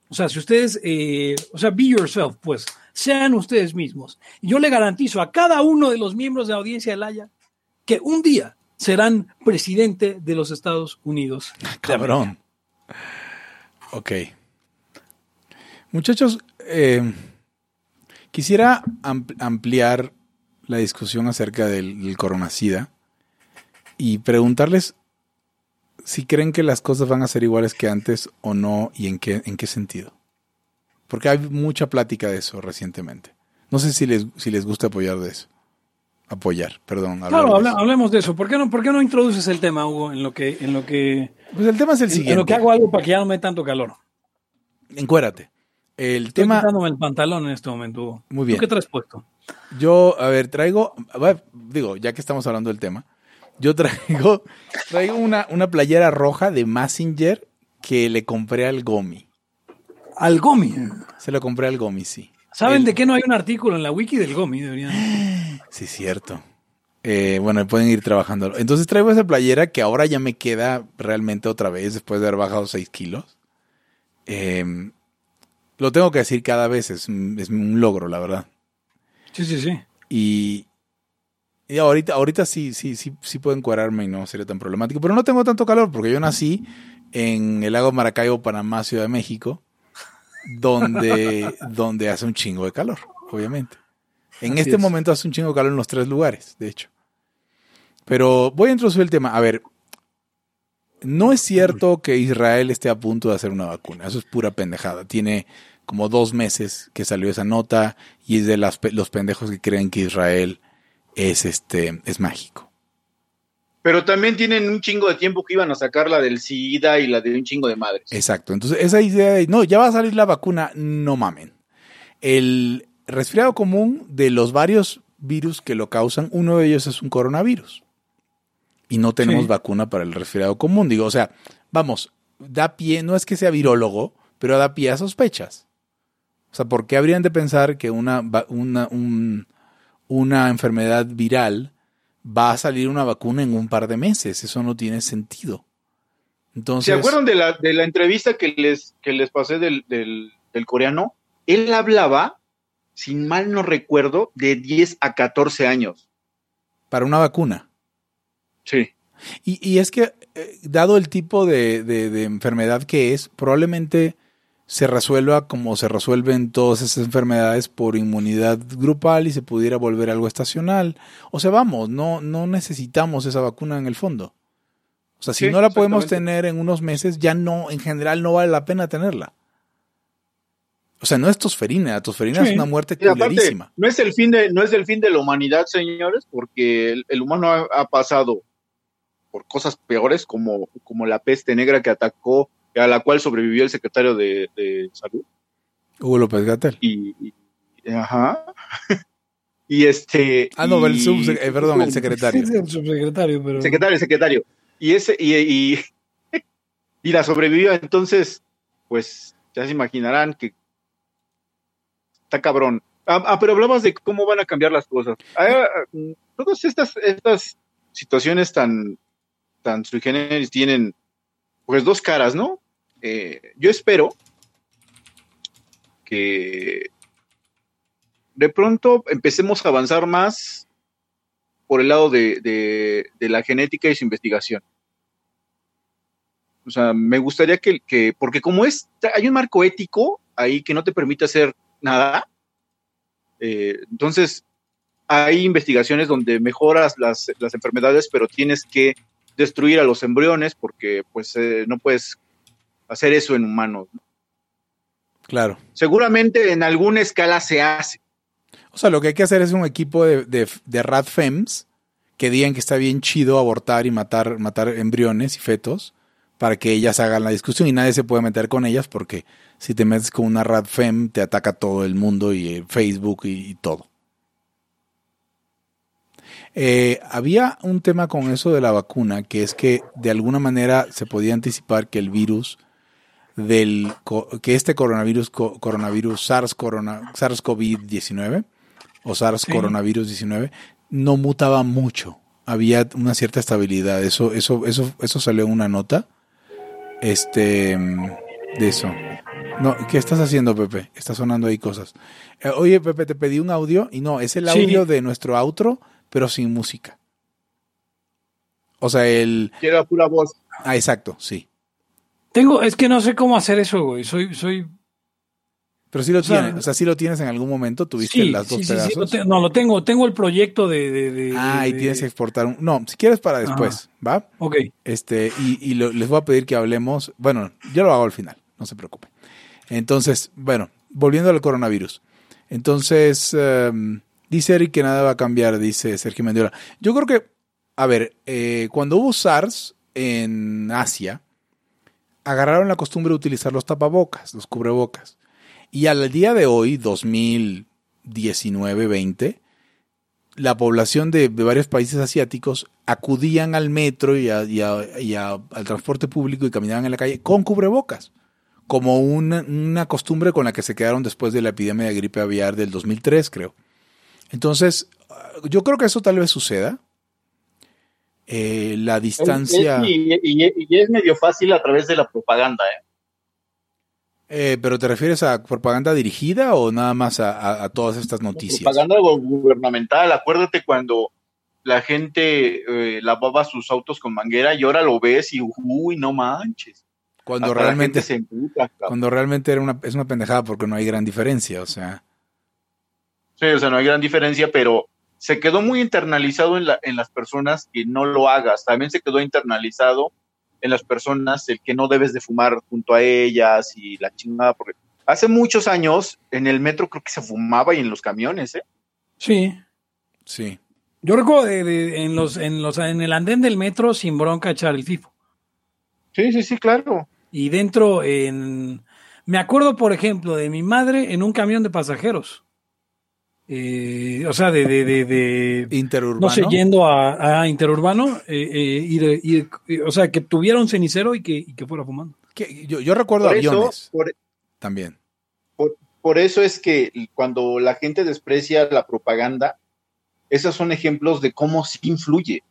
o sea, si ustedes, eh, o sea, be yourself, pues, sean ustedes mismos. Yo le garantizo a cada uno de los miembros de la audiencia del Haya que un día serán presidente de los Estados Unidos. de. Cabrón. Ok. Muchachos, eh, quisiera am- ampliar la discusión acerca del, del coronacida y preguntarles si creen que las cosas van a ser iguales que antes o no y en qué, en qué sentido. Porque hay mucha plática de eso recientemente. No sé si les, si les gusta apoyar de eso. Apoyar, perdón. Claro, habla- hablemos de eso. ¿Por qué, no, ¿Por qué no introduces el tema, Hugo, en lo que, en lo que, Pues el tema es el en, siguiente. lo que hago algo para que ya no me dé tanto calor? Encuérate. El Estoy tema, quitándome el pantalón en este momento, Hugo. Muy ¿Tú bien. qué traes puesto? Yo, a ver, traigo, digo, ya que estamos hablando del tema, yo traigo, traigo una, una playera roja de Massinger que le compré al Gomi. Al Gomi. Se lo compré al Gomi, sí. ¿Saben El- de qué no hay un artículo en la wiki del Gomi? Deberían. Sí, cierto. Eh, bueno, pueden ir trabajando. Entonces traigo esa playera que ahora ya me queda realmente otra vez después de haber bajado 6 kilos. Eh, lo tengo que decir cada vez, es, es un logro, la verdad. Sí, sí, sí. Y, y ahorita, ahorita sí, sí, sí, sí puedo encuadrarme y no sería tan problemático. Pero no tengo tanto calor porque yo nací en el lago Maracaibo, Panamá, Ciudad de México, donde, donde hace un chingo de calor, obviamente. En Así este es. momento hace un chingo de calor en los tres lugares, de hecho. Pero voy a introducir el tema. A ver, no es cierto que Israel esté a punto de hacer una vacuna. Eso es pura pendejada. Tiene como dos meses que salió esa nota y es de las, los pendejos que creen que Israel es, este, es mágico. Pero también tienen un chingo de tiempo que iban a sacar la del SIDA y la de un chingo de madres. Exacto. Entonces, esa idea de, no, ya va a salir la vacuna, no mamen. El resfriado común de los varios virus que lo causan, uno de ellos es un coronavirus. Y no tenemos Sí. vacuna para el resfriado común. Digo, o sea, vamos, da pie, no es que sea virólogo, pero da pie a sospechas. O sea, ¿por qué habrían de pensar que una, una, una enfermedad viral va a salir una vacuna en un par de meses? Eso no tiene sentido. Entonces, ¿Se acuerdan de la, de la entrevista que les, que les pasé del, del, del coreano? Él hablaba, sin mal no recuerdo, de 10 a 14 años. Para una vacuna. Sí. Y, y es que, eh, dado el tipo de, de, de, enfermedad que es, probablemente se resuelva como se resuelven todas esas enfermedades por inmunidad grupal y se pudiera volver algo estacional. O sea, vamos, no, no necesitamos esa vacuna en el fondo. O sea, si sí, no la podemos tener en unos meses, ya no, en general no vale la pena tenerla. O sea, no es tosferina, la tosferina sí. es una muerte culerísima. No es el fin de, no es el fin de la humanidad, señores, porque el, el humano ha, ha, pasado por cosas peores como, como la peste negra que atacó, a la cual sobrevivió el secretario de, de salud. Hugo López Gatel. Y, y ajá. y este. Ah, no, y, el sub, eh, perdón, el secretario. Sí, el subsecretario, pero. Secretario, secretario. Y ese, y, y, y la sobrevivió, entonces, pues, ya se imaginarán que está cabrón. Ah, ah, pero hablabas de cómo van a cambiar las cosas. Ah, todas estas, estas situaciones tan, tan sui generis tienen, pues, dos caras, ¿no? Eh, yo espero que de pronto empecemos a avanzar más por el lado de, de, la genética y su investigación. O sea, me gustaría que, que, porque como es, hay un marco ético ahí que no te permite hacer nada. Eh, entonces, hay investigaciones donde mejoras las, las, enfermedades, pero tienes que destruir a los embriones porque pues eh, no puedes hacer eso en humanos. ¿no? Claro. Seguramente en alguna escala se hace. O sea, lo que hay que hacer es un equipo de, de, que digan que está bien chido abortar y matar, matar embriones y fetos para que ellas hagan la discusión y nadie se puede meter con ellas porque si te metes con una radfem te ataca todo el mundo y eh, Facebook y, y todo. Eh, había un tema con eso de la vacuna que es que de alguna manera se podía anticipar que el virus del que este coronavirus coronavirus SARS corona, SARS COVID-19 o SARS sí. coronavirus 19 no mutaba mucho. Había una cierta estabilidad. Eso eso eso eso salió en una nota este de eso. No, ¿qué estás haciendo, Pepe? Está sonando ahí cosas. Eh, oye, Pepe, te pedí un audio y no, es el audio sí. de nuestro outro, pero sin música. O sea, el. Quiero pura voz. Ah, exacto, sí. Tengo, es que no sé cómo hacer eso, güey. Soy, soy. Pero sí lo tienes, o sea, sí lo tienes en algún momento, tuviste sí, las dos sí, pedazos. Sí, lo te, no, lo tengo, tengo el proyecto de. de, de ah, y tienes que exportar un. No, si quieres para después, Ajá. ¿va? Ok. Este, y, y lo, les voy a pedir que hablemos. Bueno, yo lo hago al final, no se preocupe. Entonces, bueno, volviendo al coronavirus. Entonces, um, dice Eric que nada va a cambiar, dice Sergio Mendiola. Yo creo que, a ver, eh, cuando hubo SARS en Asia, agarraron la costumbre de utilizar los tapabocas, los cubrebocas. Y al día de hoy, 2019-20, la población de, varios países asiáticos acudían al metro y a, al transporte público y caminaban en la calle con cubrebocas, como una, una, costumbre con la que se quedaron después de la epidemia de gripe aviar del 2003, creo. Entonces, yo creo que eso tal vez suceda. Eh, la distancia... Es, y, y, y es medio fácil a través de la propaganda, ¿eh? Eh, ¿Pero te refieres a propaganda dirigida o nada más a, a, a todas estas noticias? Propaganda gubernamental. Acuérdate cuando la gente eh, lavaba sus autos con manguera y ahora lo ves y uy, no manches. Cuando Hasta realmente se cuando realmente era una, es una pendejada porque no hay gran diferencia, o sea. Sí, o sea, no hay gran diferencia, pero se quedó muy internalizado en, la, en las personas que no lo hagas. También se quedó internalizado en las personas el que no debes de fumar junto a ellas y la chingada, porque hace muchos años en el metro creo que se fumaba y en los camiones, ¿eh? Sí. Sí. Yo recuerdo de, de, en los, en los, en el andén del metro sin bronca echar el FIFO. Sí, sí, sí, claro. Y dentro en, me acuerdo, por ejemplo, de mi madre en un camión de pasajeros. Eh, o sea, de, de, de, de, interurbano. No sé, yendo a, a interurbano, eh, eh, ir, ir, o sea, que tuviera un cenicero y que, y que fuera fumando. Yo, yo, recuerdo por aviones. Eso, por, también. Por, por eso es que cuando la gente desprecia la propaganda, esos son ejemplos de cómo sí influye.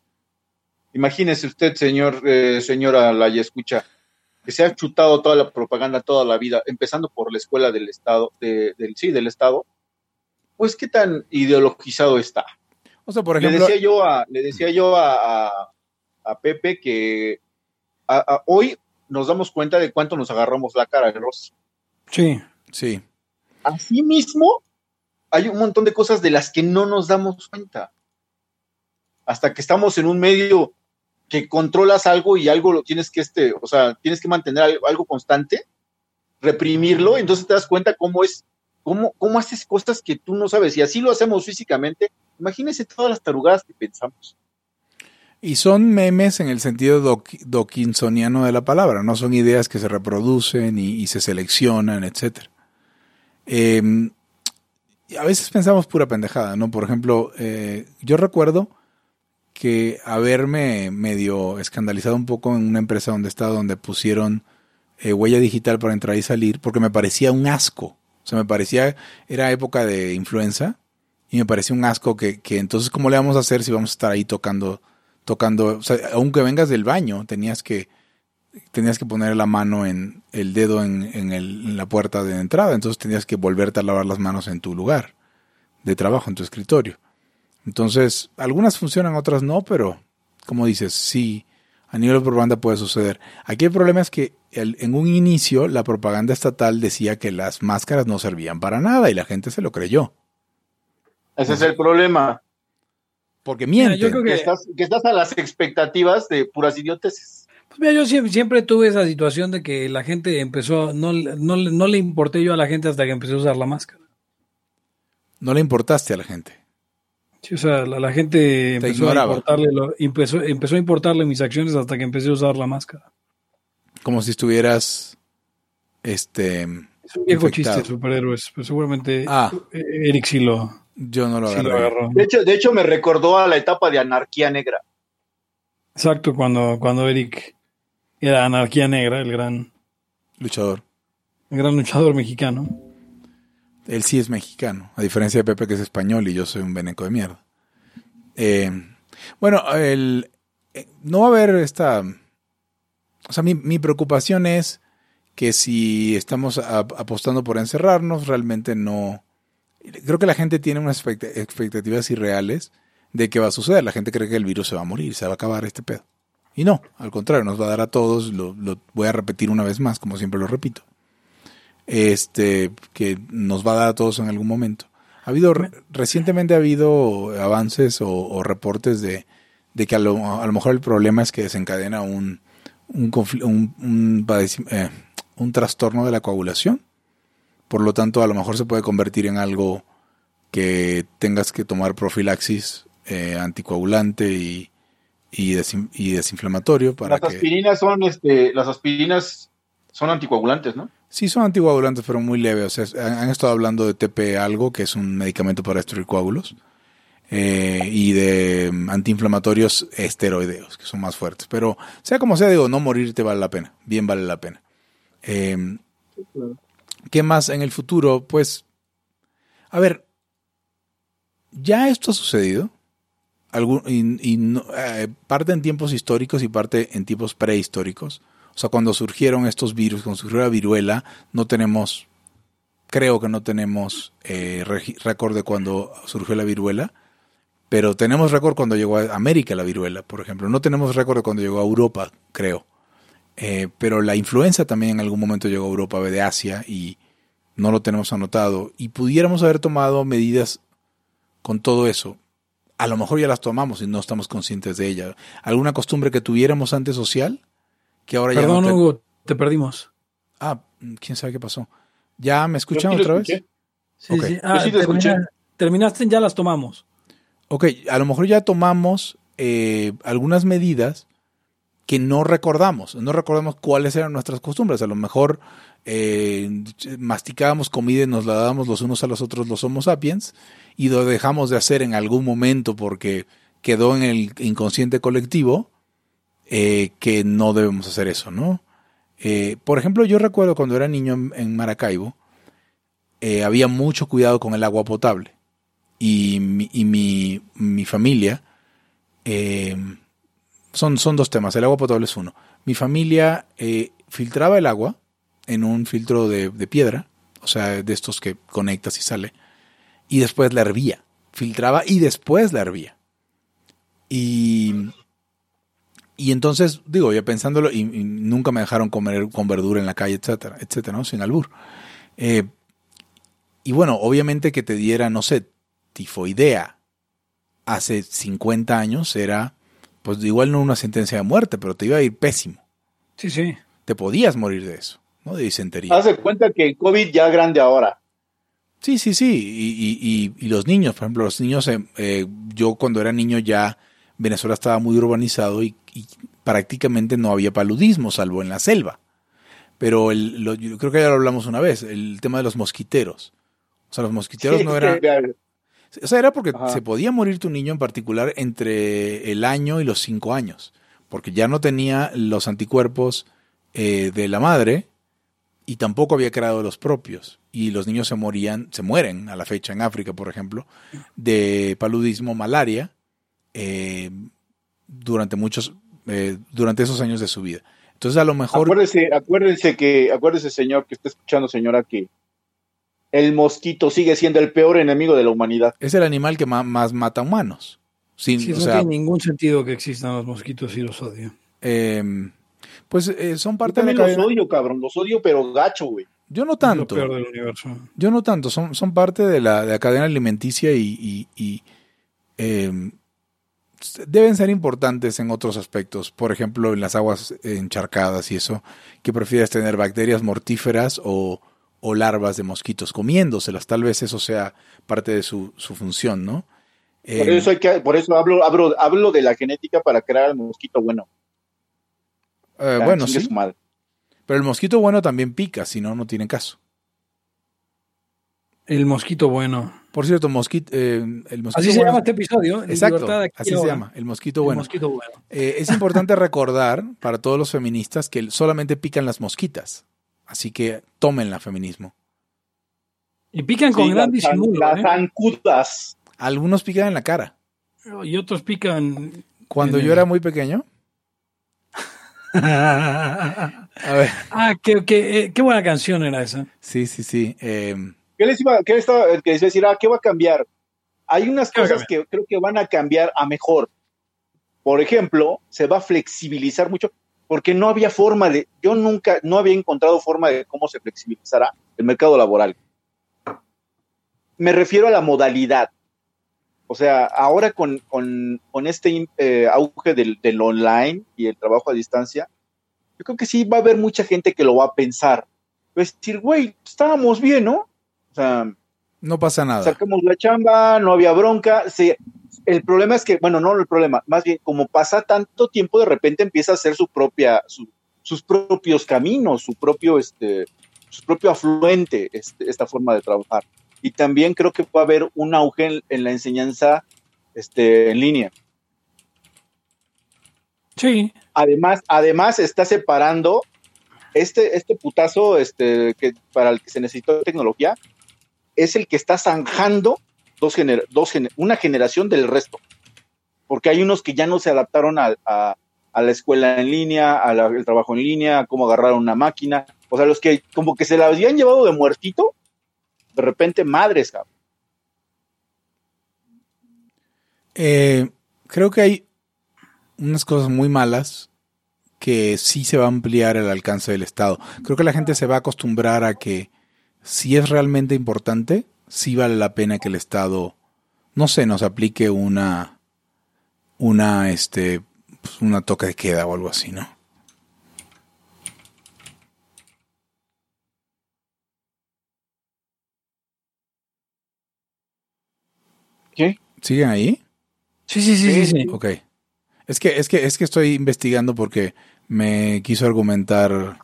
Imagínese usted, señor, eh, señora la escucha, que se ha chutado toda la propaganda toda la vida, empezando por la escuela del Estado, de, del, sí, del Estado, pues qué tan ideologizado está. O sea, por ejemplo. Le decía yo a, le decía yo a, a, a Pepe que a- a- hoy nos damos cuenta de cuánto nos agarramos la cara, Ross. Sí. Sí. Asimismo, hay un montón de cosas de las que no nos damos cuenta. Hasta que estamos en un medio que controlas algo y algo lo tienes que, este, o sea, tienes que mantener algo, algo constante, reprimirlo, entonces te das cuenta cómo es, cómo, haces cosas que tú no sabes. Y así lo hacemos físicamente. Imagínense todas las tarugadas que pensamos. Y son memes en el sentido doc- de la palabra, no son ideas que se reproducen y, se seleccionan, etc. a veces pensamos pura pendejada, ¿no? Por ejemplo, eh, yo recuerdo que haberme medio escandalizado un poco en una empresa donde estaba, donde pusieron eh, huella digital para entrar y salir, porque me parecía un asco. O sea, me parecía, era época de influenza, y me parecía un asco que, que entonces, ¿cómo le vamos a hacer si vamos a estar ahí tocando tocando, o sea, aunque vengas del baño, tenías que tenías que poner la mano en el dedo en, en, el, en la puerta de entrada, entonces tenías que volverte a lavar las manos en tu lugar de trabajo, en tu escritorio. Entonces, algunas funcionan, otras no, pero como dices, sí, a nivel de propaganda puede suceder. Aquí el problema es que el, en un inicio la propaganda estatal decía que las máscaras no servían para nada y la gente se lo creyó. Ese es el problema. Porque mienten. Mira, yo creo Que que- estás, que estás a las expectativas de puras idioteces. Pues mira, yo siempre, siempre tuve esa situación de que la gente empezó, no, no, no le importé yo a la gente hasta que empecé a usar la máscara. No le importaste a la gente. Sí, o sea, la, la gente empezó a, importarle lo- empezó, empezó a importarle mis acciones hasta que empecé a usar la máscara. Como si estuvieras este Es un viejo Infectado. chiste de superhéroes, pero seguramente Ah. eh, Eric sí lo, yo no lo sí lo agarró. De hecho, de hecho, me recordó a la etapa de anarquía negra. Exacto, cuando, cuando Eric era anarquía negra, el gran, luchador. el gran luchador mexicano. Él sí es mexicano, a diferencia de Pepe que es español y yo soy un veneco de mierda. Eh, bueno, el, eh, no va a haber esta... O sea, mi, mi preocupación es que si estamos apostando por encerrarnos, realmente no... Creo que la gente tiene unas expect- expectativas irreales de qué va a suceder. La gente cree que el virus se va a morir, se va a acabar este pedo. Y no, al contrario, nos va a dar a todos, lo, voy a repetir una vez más, como siempre lo repito este que nos va a dar a todos en algún momento. Ha habido re- recientemente ha habido avances o, o reportes de, de que a lo, a lo mejor el problema es que desencadena un un, un, un eh, un trastorno de la coagulación. Por lo tanto, a lo mejor se puede convertir en algo que tengas que tomar profilaxis eh, anticoagulante y, y, desin- y desinflamatorio para Las que aspirinas son, este, las aspirinas son anticoagulantes, ¿no? Sí, son anticoagulantes, pero muy leves. O sea, han han estado hablando de TP algo, que es un medicamento para destruir coágulos, eh, y de mm, antiinflamatorios esteroideos, que son más fuertes. Pero, sea como sea, digo, no morirte vale la pena. Bien vale la pena. Eh, ¿Qué más en el futuro? Pues, a ver, ya esto ha sucedido. Algún, y, y no- eh, parte en tiempos históricos y parte en tiempos prehistóricos. O sea, cuando surgieron estos virus, cuando surgió la viruela, no tenemos, creo que no tenemos eh, récord de cuando surgió la viruela, pero tenemos récord cuando llegó a América la viruela, por ejemplo. No tenemos récord cuando llegó a Europa, creo. Eh, pero la influenza también en algún momento llegó a Europa de Asia y no lo tenemos anotado. Y pudiéramos haber tomado medidas con todo eso. A lo mejor ya las tomamos y no estamos conscientes de ella. ¿Alguna costumbre que tuviéramos antes social? Que ahora ya Perdón, no te- Hugo, te perdimos. Ah, quién sabe qué pasó. ¿Ya me escuchan otra vez? Sí, sí. Ah, sí te escuché. termina- terminaste, ya las tomamos. Ok, a lo mejor ya tomamos eh, algunas medidas que no recordamos. No recordamos cuáles eran nuestras costumbres. A lo mejor eh, masticábamos comida y nos la dábamos los unos a los otros los Homo sapiens y lo dejamos de hacer en algún momento porque quedó en el inconsciente colectivo eh, que no debemos hacer eso, ¿no? Eh, por ejemplo, yo recuerdo cuando era niño en, Maracaibo, había mucho cuidado con el agua potable. Y mi, y mi, mi familia, eh, son, son dos temas, el agua potable es uno. Mi familia eh, filtraba el agua en un filtro de, de piedra, o sea, de estos que conectas y sale, y después la hervía. Filtraba y después la hervía. Y, y entonces, digo, ya pensándolo, y, nunca me dejaron comer con verdura en la calle, etcétera, etcétera, ¿no? Sin albur. Eh, y bueno, obviamente que te diera, no sé, tifoidea hace 50 años era, pues igual no una sentencia de muerte, pero te iba a ir pésimo. Sí, sí. Te podías morir de eso, ¿no? De disentería. Haz de cuenta que el COVID ya grande ahora. Sí, sí, sí. Y, y- y- y los niños, por ejemplo, los niños, eh, eh, yo cuando era niño ya Venezuela estaba muy urbanizado y, y prácticamente no había paludismo, salvo en la selva. Pero el, lo- yo creo que ya lo hablamos una vez, el tema de los mosquiteros. O sea, los mosquiteros Sí, no eran... O sea, era porque Ajá. se podía morir tu niño en particular entre el año y los cinco años, porque ya no tenía los anticuerpos eh, de la madre y tampoco había creado los propios. Y los niños se morían, se mueren a la fecha en África, por ejemplo, de paludismo, malaria, eh, durante muchos, eh, durante esos años de su vida. Entonces, a lo mejor Acuérdese, acuérdense que, acuérdese, señor, que está escuchando, señora, que el mosquito sigue siendo el peor enemigo de la humanidad. es el animal que ma- más mata humanos. Sin, Sí, o no sea, tiene ningún sentido que existan los mosquitos y los odio. eh, pues eh, son Yo parte de la los cadena. odio, cabrón, los odio, pero gacho, güey. Yo no Es lo tanto. peor del universo. Yo no tanto, son, son parte de la, de la cadena alimenticia y, y- y, eh, deben ser importantes en otros aspectos. Por ejemplo, en las aguas encharcadas y eso, que prefieres tener bacterias mortíferas o, o larvas de mosquitos comiéndoselas. Tal vez eso sea parte de su, su función, ¿no? Por Eh, eso hay que, por eso hablo, hablo, hablo de la genética para crear el mosquito bueno. eh, Ya, bueno, sí. Pero el mosquito bueno también pica, si no, no tiene caso. El mosquito bueno. Por cierto, mosquito, eh, el mosquito Así se bueno- llama este episodio. Exacto, así se llama, el mosquito El bueno. mosquito bueno. Eh, es importante recordar para todos los feministas que solamente pican las mosquitas. Así que tómenla, feminismo. Y pican con Sí, gran disimulo. las ¿eh? zancudas. Algunos pican en la cara. Y otros pican. Cuando En yo el- era muy pequeño, ah, a ver, qué, qué, eh, qué buena canción era esa. sí, sí, sí. eh, ¿Qué les iba, qué estaba, que les iba a decir? Ah, ¿qué va a cambiar? Hay unas ¿Qué va a cosas que creo que van a cambiar a mejor. Por ejemplo, se va a flexibilizar mucho, porque no había forma de, yo nunca, no había encontrado forma de cómo se flexibilizará el mercado laboral. Me refiero a la modalidad. O sea, ahora con, con, con este eh, auge del, del online y el trabajo a distancia, yo creo que sí va a haber mucha gente que lo va a pensar. Va a decir, güey, estábamos bien, ¿no? O sea, no pasa nada. sacamos la chamba, no había bronca. se- el problema es que, bueno, no el problema, más bien, como pasa tanto tiempo, de repente empieza a hacer su propia, su- sus propios caminos, su propio, este, su propio afluente, este, esta forma de trabajar. Y también creo que va a haber un auge en, en la enseñanza este, en línea. Sí. Además, además está separando este, este putazo este, que, para el que se necesitó tecnología, es el que está zanjando dos gener- dos una generación del resto. Porque hay unos que ya no se adaptaron a, a- la escuela en línea, al trabajo en línea, cómo agarrar una máquina. O sea, los que como que se la habían llevado de muertito, de repente madres, cabrón. Eh, creo que hay unas cosas muy malas que sí se va a ampliar el alcance del Estado. Creo que la gente se va a acostumbrar a que si es realmente importante, sí vale la pena que el Estado, no sé, nos aplique una, una, este, pues, una toque de queda o algo así, ¿no? ¿Qué? ¿Siguen ahí? Sí, sí, sí, sí. sí. Ok. Es que, es que, es que estoy investigando porque me quiso argumentar,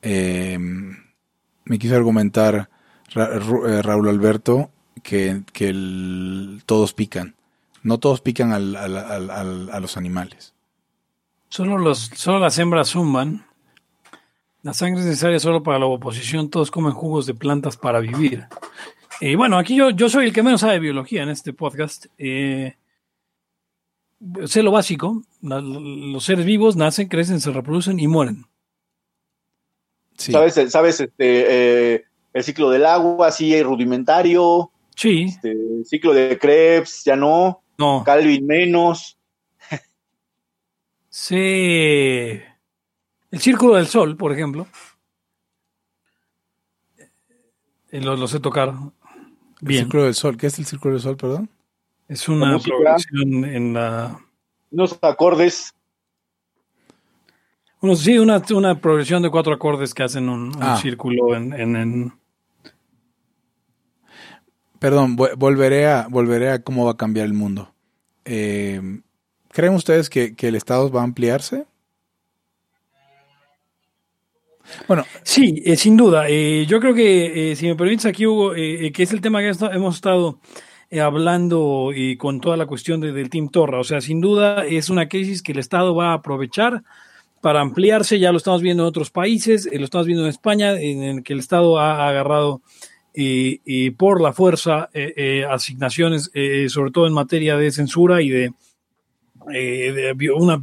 eh, me quiso argumentar Ra- eh, Raúl Alberto que, que el- todos pican. No todos pican al- al- al- al- a los animales. Solo, los, solo las hembras zumban. La sangre es necesaria solo para la oposición, todos comen jugos de plantas para vivir. Y bueno, aquí yo, yo soy el que menos sabe de biología en este podcast. Eh, sé lo básico, los seres vivos nacen, crecen, se reproducen y mueren. ¿Sabes, sabes este, eh, el ciclo del agua, así rudimentario? Sí. Este, el ciclo de Krebs, ya no. No. Calvin menos. sí. El círculo del sol, por ejemplo. Eh, lo, lo sé tocar. Bien. El círculo del sol. ¿Qué es el círculo del sol, perdón? Es una progresión en la. Unos acordes. Unos, sí, una, una, progresión de cuatro acordes que hacen un, un Ah. círculo en, en, en- Perdón, vo- volveré a, volveré a cómo va a cambiar el mundo. Eh, ¿Creen ustedes que, que el Estado va a ampliarse? Bueno, Sí, eh, sin duda. Eh, yo creo que, si me permites aquí, Hugo, que es el tema que hemos estado hablando y con toda la cuestión de- del Team Torra. O sea, sin duda es una crisis que el Estado va a aprovechar para ampliarse. Ya lo estamos viendo en otros países, lo estamos viendo en España, en el que el Estado ha agarrado eh, por la fuerza eh, eh, asignaciones, eh, sobre todo en materia de censura y de, una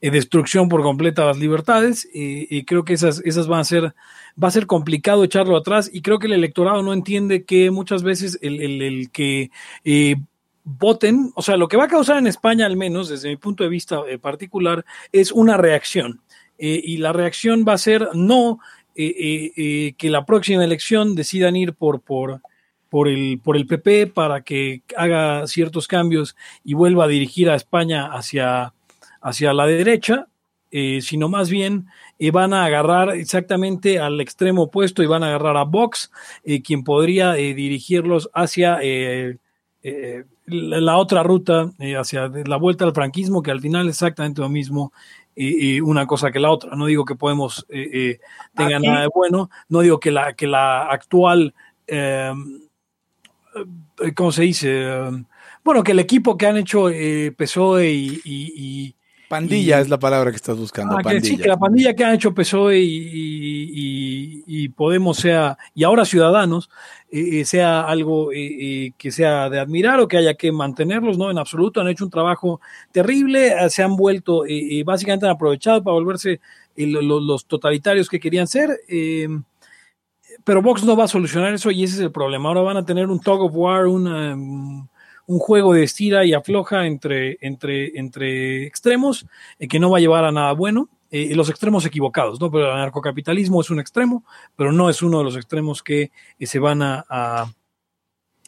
destrucción por completa de las libertades y creo que esas, esas van a ser, va a ser complicado echarlo atrás y creo que el electorado no entiende que muchas veces el, el- que eh, voten, o sea, lo que va a causar en España al menos desde mi punto de vista particular es una reacción. Y la reacción va a ser no que la próxima elección decidan ir por, por, por el, por el PP para que haga ciertos cambios y vuelva a dirigir a España hacia, hacia la derecha, eh, sino más bien eh, van a agarrar exactamente al extremo opuesto y van a agarrar a Vox, eh, quien podría eh, dirigirlos hacia la, otra ruta, hacia la vuelta al franquismo, que al final es exactamente lo mismo. Eh, eh, una cosa que la otra. No digo que podemos eh, eh, tenga Aquí- nada de bueno, no digo que la, que la actual eh, eh, ¿cómo se dice? Eh, bueno, que el equipo que han hecho eh, PSOE y, y- y- pandilla Y- es la palabra que estás buscando. ah, que sí, que la pandilla que han hecho PSOE y, y- y- y Podemos sea, y ahora Ciudadanos, eh, eh, sea algo eh, que sea de admirar o que haya que mantenerlos, no, en absoluto, han hecho un trabajo terrible, se han vuelto, eh, básicamente han aprovechado para volverse lo- lo- los totalitarios que querían ser. pero Vox no va a solucionar eso y ese es el problema. Ahora van a tener un tug of war, una, um, un juego de estira y afloja entre, entre, entre extremos eh, que no va a llevar a nada bueno. Eh, los extremos equivocados, ¿no? Pero el anarcocapitalismo es un extremo, pero no es uno de los extremos que eh, se van a,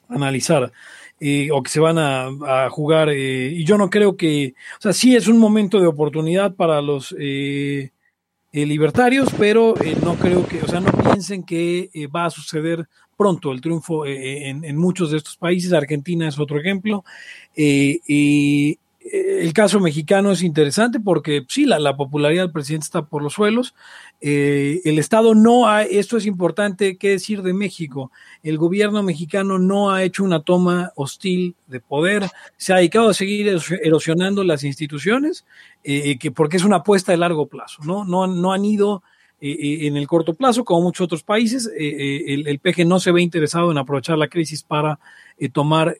analizar eh, o que se van a, a jugar. y yo no creo que, o sea, sí es un momento de oportunidad para los libertarios, pero no creo que, o sea, no piensen que va a suceder pronto el triunfo eh, en, en muchos de estos países. Argentina es otro ejemplo. Eh, y eh, el caso mexicano es interesante porque sí, la, la popularidad del presidente está por los suelos. Eh, el Estado no ha, esto es importante que decir de México, el gobierno mexicano no ha hecho una toma hostil de poder, se ha dedicado a seguir eros- erosionando las instituciones, eh, que porque es una apuesta de largo plazo, ¿no? No, no han ido en el corto plazo, como muchos otros países, eh, eh, el, el PG no se ve interesado en aprovechar la crisis para eh, tomar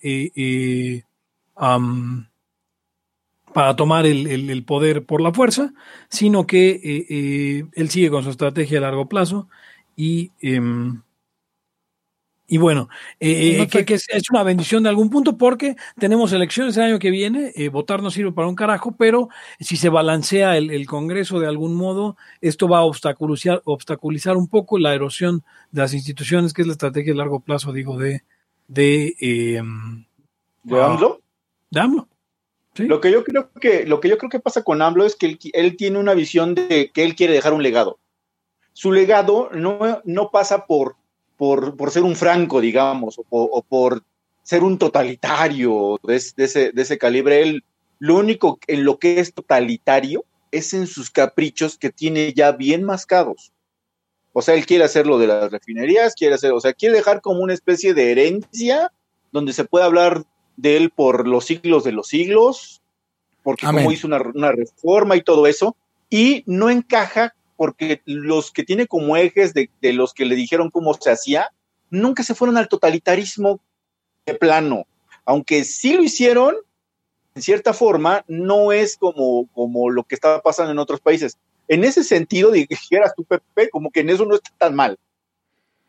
para tomar el, poder por la fuerza, sino que él sigue con su estrategia a largo plazo y, em, y bueno, eh, eh, No que, es, es una bendición de algún punto porque tenemos elecciones el año que viene, eh, votar no sirve para un carajo, pero si se balancea el, el Congreso de algún modo, esto va a obstaculizar, obstaculizar un poco la erosión de las instituciones, que es la estrategia de largo plazo, digo, de, de, em, ¿De Ah. AMLO? de AMLO. ¿sí? Lo que yo creo que lo que yo creo que pasa con AMLO es que él, él tiene una visión de que él quiere dejar un legado. Su legado no, no pasa por, por, por ser un franco, digamos, o, por- o por ser un totalitario de, es- de ese, de ese calibre. Él, lo único en lo que es totalitario es en sus caprichos que tiene ya bien mascados. O sea, él quiere hacer lo de las refinerías, quiere hacer, o sea, quiere dejar como una especie de herencia donde se puede hablar de él por los siglos de los siglos, porque Amén. como hizo una, una reforma y todo eso, y no encaja porque los que tiene como ejes de, de los que le dijeron cómo se hacía, nunca se fueron al totalitarismo de plano. Aunque sí lo hicieron, en cierta forma, no es como, como lo que estaba pasando en otros países. En ese sentido, dijeras tú, Pepe, como que en eso no está tan mal.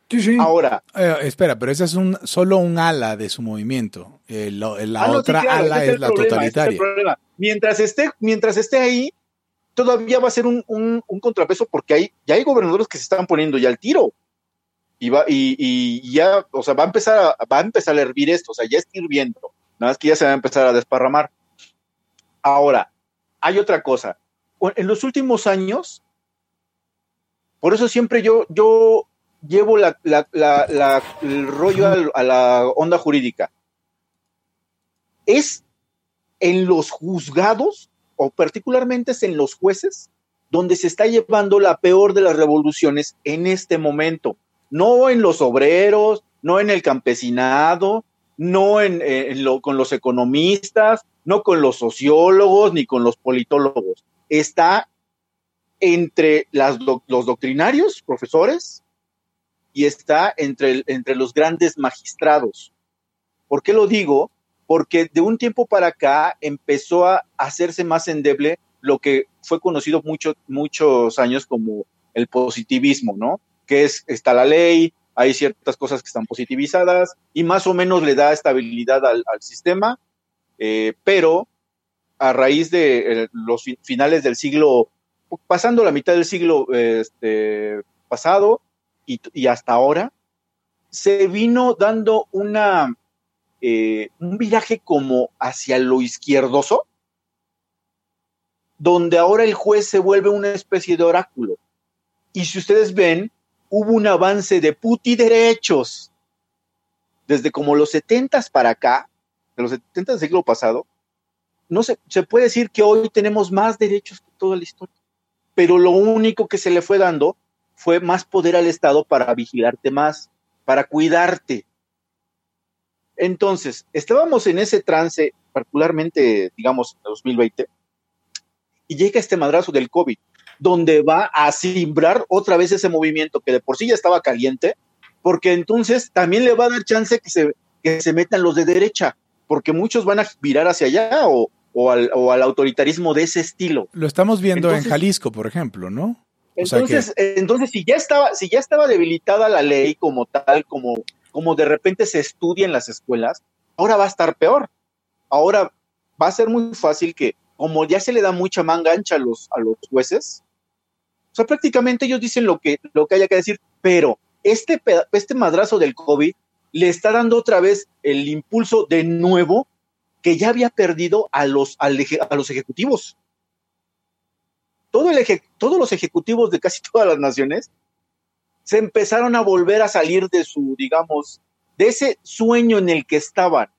Sí, sí. Ahora, Eh, espera, pero ese es un solo un ala de su movimiento. Eh, lo- la Ah, no, sí, otra claro, ala ese es, la problema, es totalitaria. problema. Mientras esté, mientras esté ahí, todavía va a ser un, un- contrapeso porque hay, ya hay gobernadores que se están poniendo ya al tiro. Y va, y, ya, o sea, va a empezar a, va a empezar a hervir esto, o sea, ya está hirviendo. Nada más que ya se va a empezar a desparramar. Ahora, hay otra cosa. En los últimos años, por eso siempre yo, yo llevo la, la- la- el rollo a la onda jurídica. Es en los juzgados, o particularmente es en los jueces, donde se está llevando la peor de las revoluciones en este momento. No en los obreros, no en el campesinado, no en, eh, lo- con los economistas, no con los sociólogos, ni con los politólogos. Está entre los doctrinarios, profesores, y está entre, entre los grandes magistrados. ¿Por qué lo digo? Porque de un tiempo para acá empezó a hacerse más endeble lo que fue conocido mucho, muchos años como el positivismo, ¿no? Que es, está la ley, hay ciertas cosas que están positivizadas y más o menos le da estabilidad al, sistema, eh, pero a raíz de eh, los fi- finales del siglo, pasando la mitad del siglo este, pasado y hasta ahora, se vino dando una, eh, un viraje como hacia lo izquierdoso, donde ahora el juez se vuelve una especie de oráculo. Y si ustedes ven, hubo un avance de puti derechos desde como los 70 para acá, de los 70 del siglo pasado, no se, se puede decir que hoy tenemos más derechos que toda la historia. Pero lo único que se le fue dando fue más poder al Estado para vigilarte más, para cuidarte. Entonces, estábamos en ese trance, particularmente, digamos, en 2020, y llega este madrazo del COVID, donde va a simbrar otra vez ese movimiento que de por sí ya estaba caliente, porque entonces también le va a dar chance que se, que se metan los de derecha, porque muchos van a virar hacia allá o, o, al, o al autoritarismo de ese estilo. Lo estamos viendo Entonces- en Jalisco, por ejemplo, ¿no? O Entonces, entonces si ya estaba, si ya estaba debilitada la ley como tal, como, como de repente se estudia en las escuelas, ahora va a estar peor. Ahora va a ser muy fácil que, como ya se le da mucha manga ancha a los, a los jueces, o sea, prácticamente ellos dicen lo que, lo que haya que decir, pero este, este madrazo del COVID le está dando otra vez el impulso de nuevo que ya había perdido a los, a los ejecutivos todo el eje- todos los ejecutivos de casi todas las naciones se empezaron a volver a salir de su, digamos, de ese sueño en el que estaban,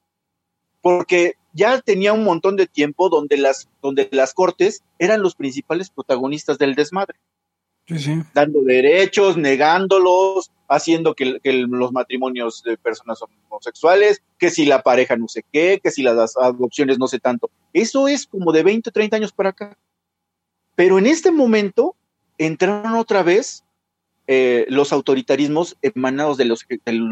porque ya tenía un montón de tiempo donde las, donde las cortes eran los principales protagonistas del desmadre, Sí, sí. dando derechos, negándolos, haciendo que, que los matrimonios de personas homosexuales, que si la pareja no sé qué, que si las adopciones no sé tanto. Eso es como de 20 o 30 años para acá. Pero en este momento entraron otra vez eh, los autoritarismos emanados del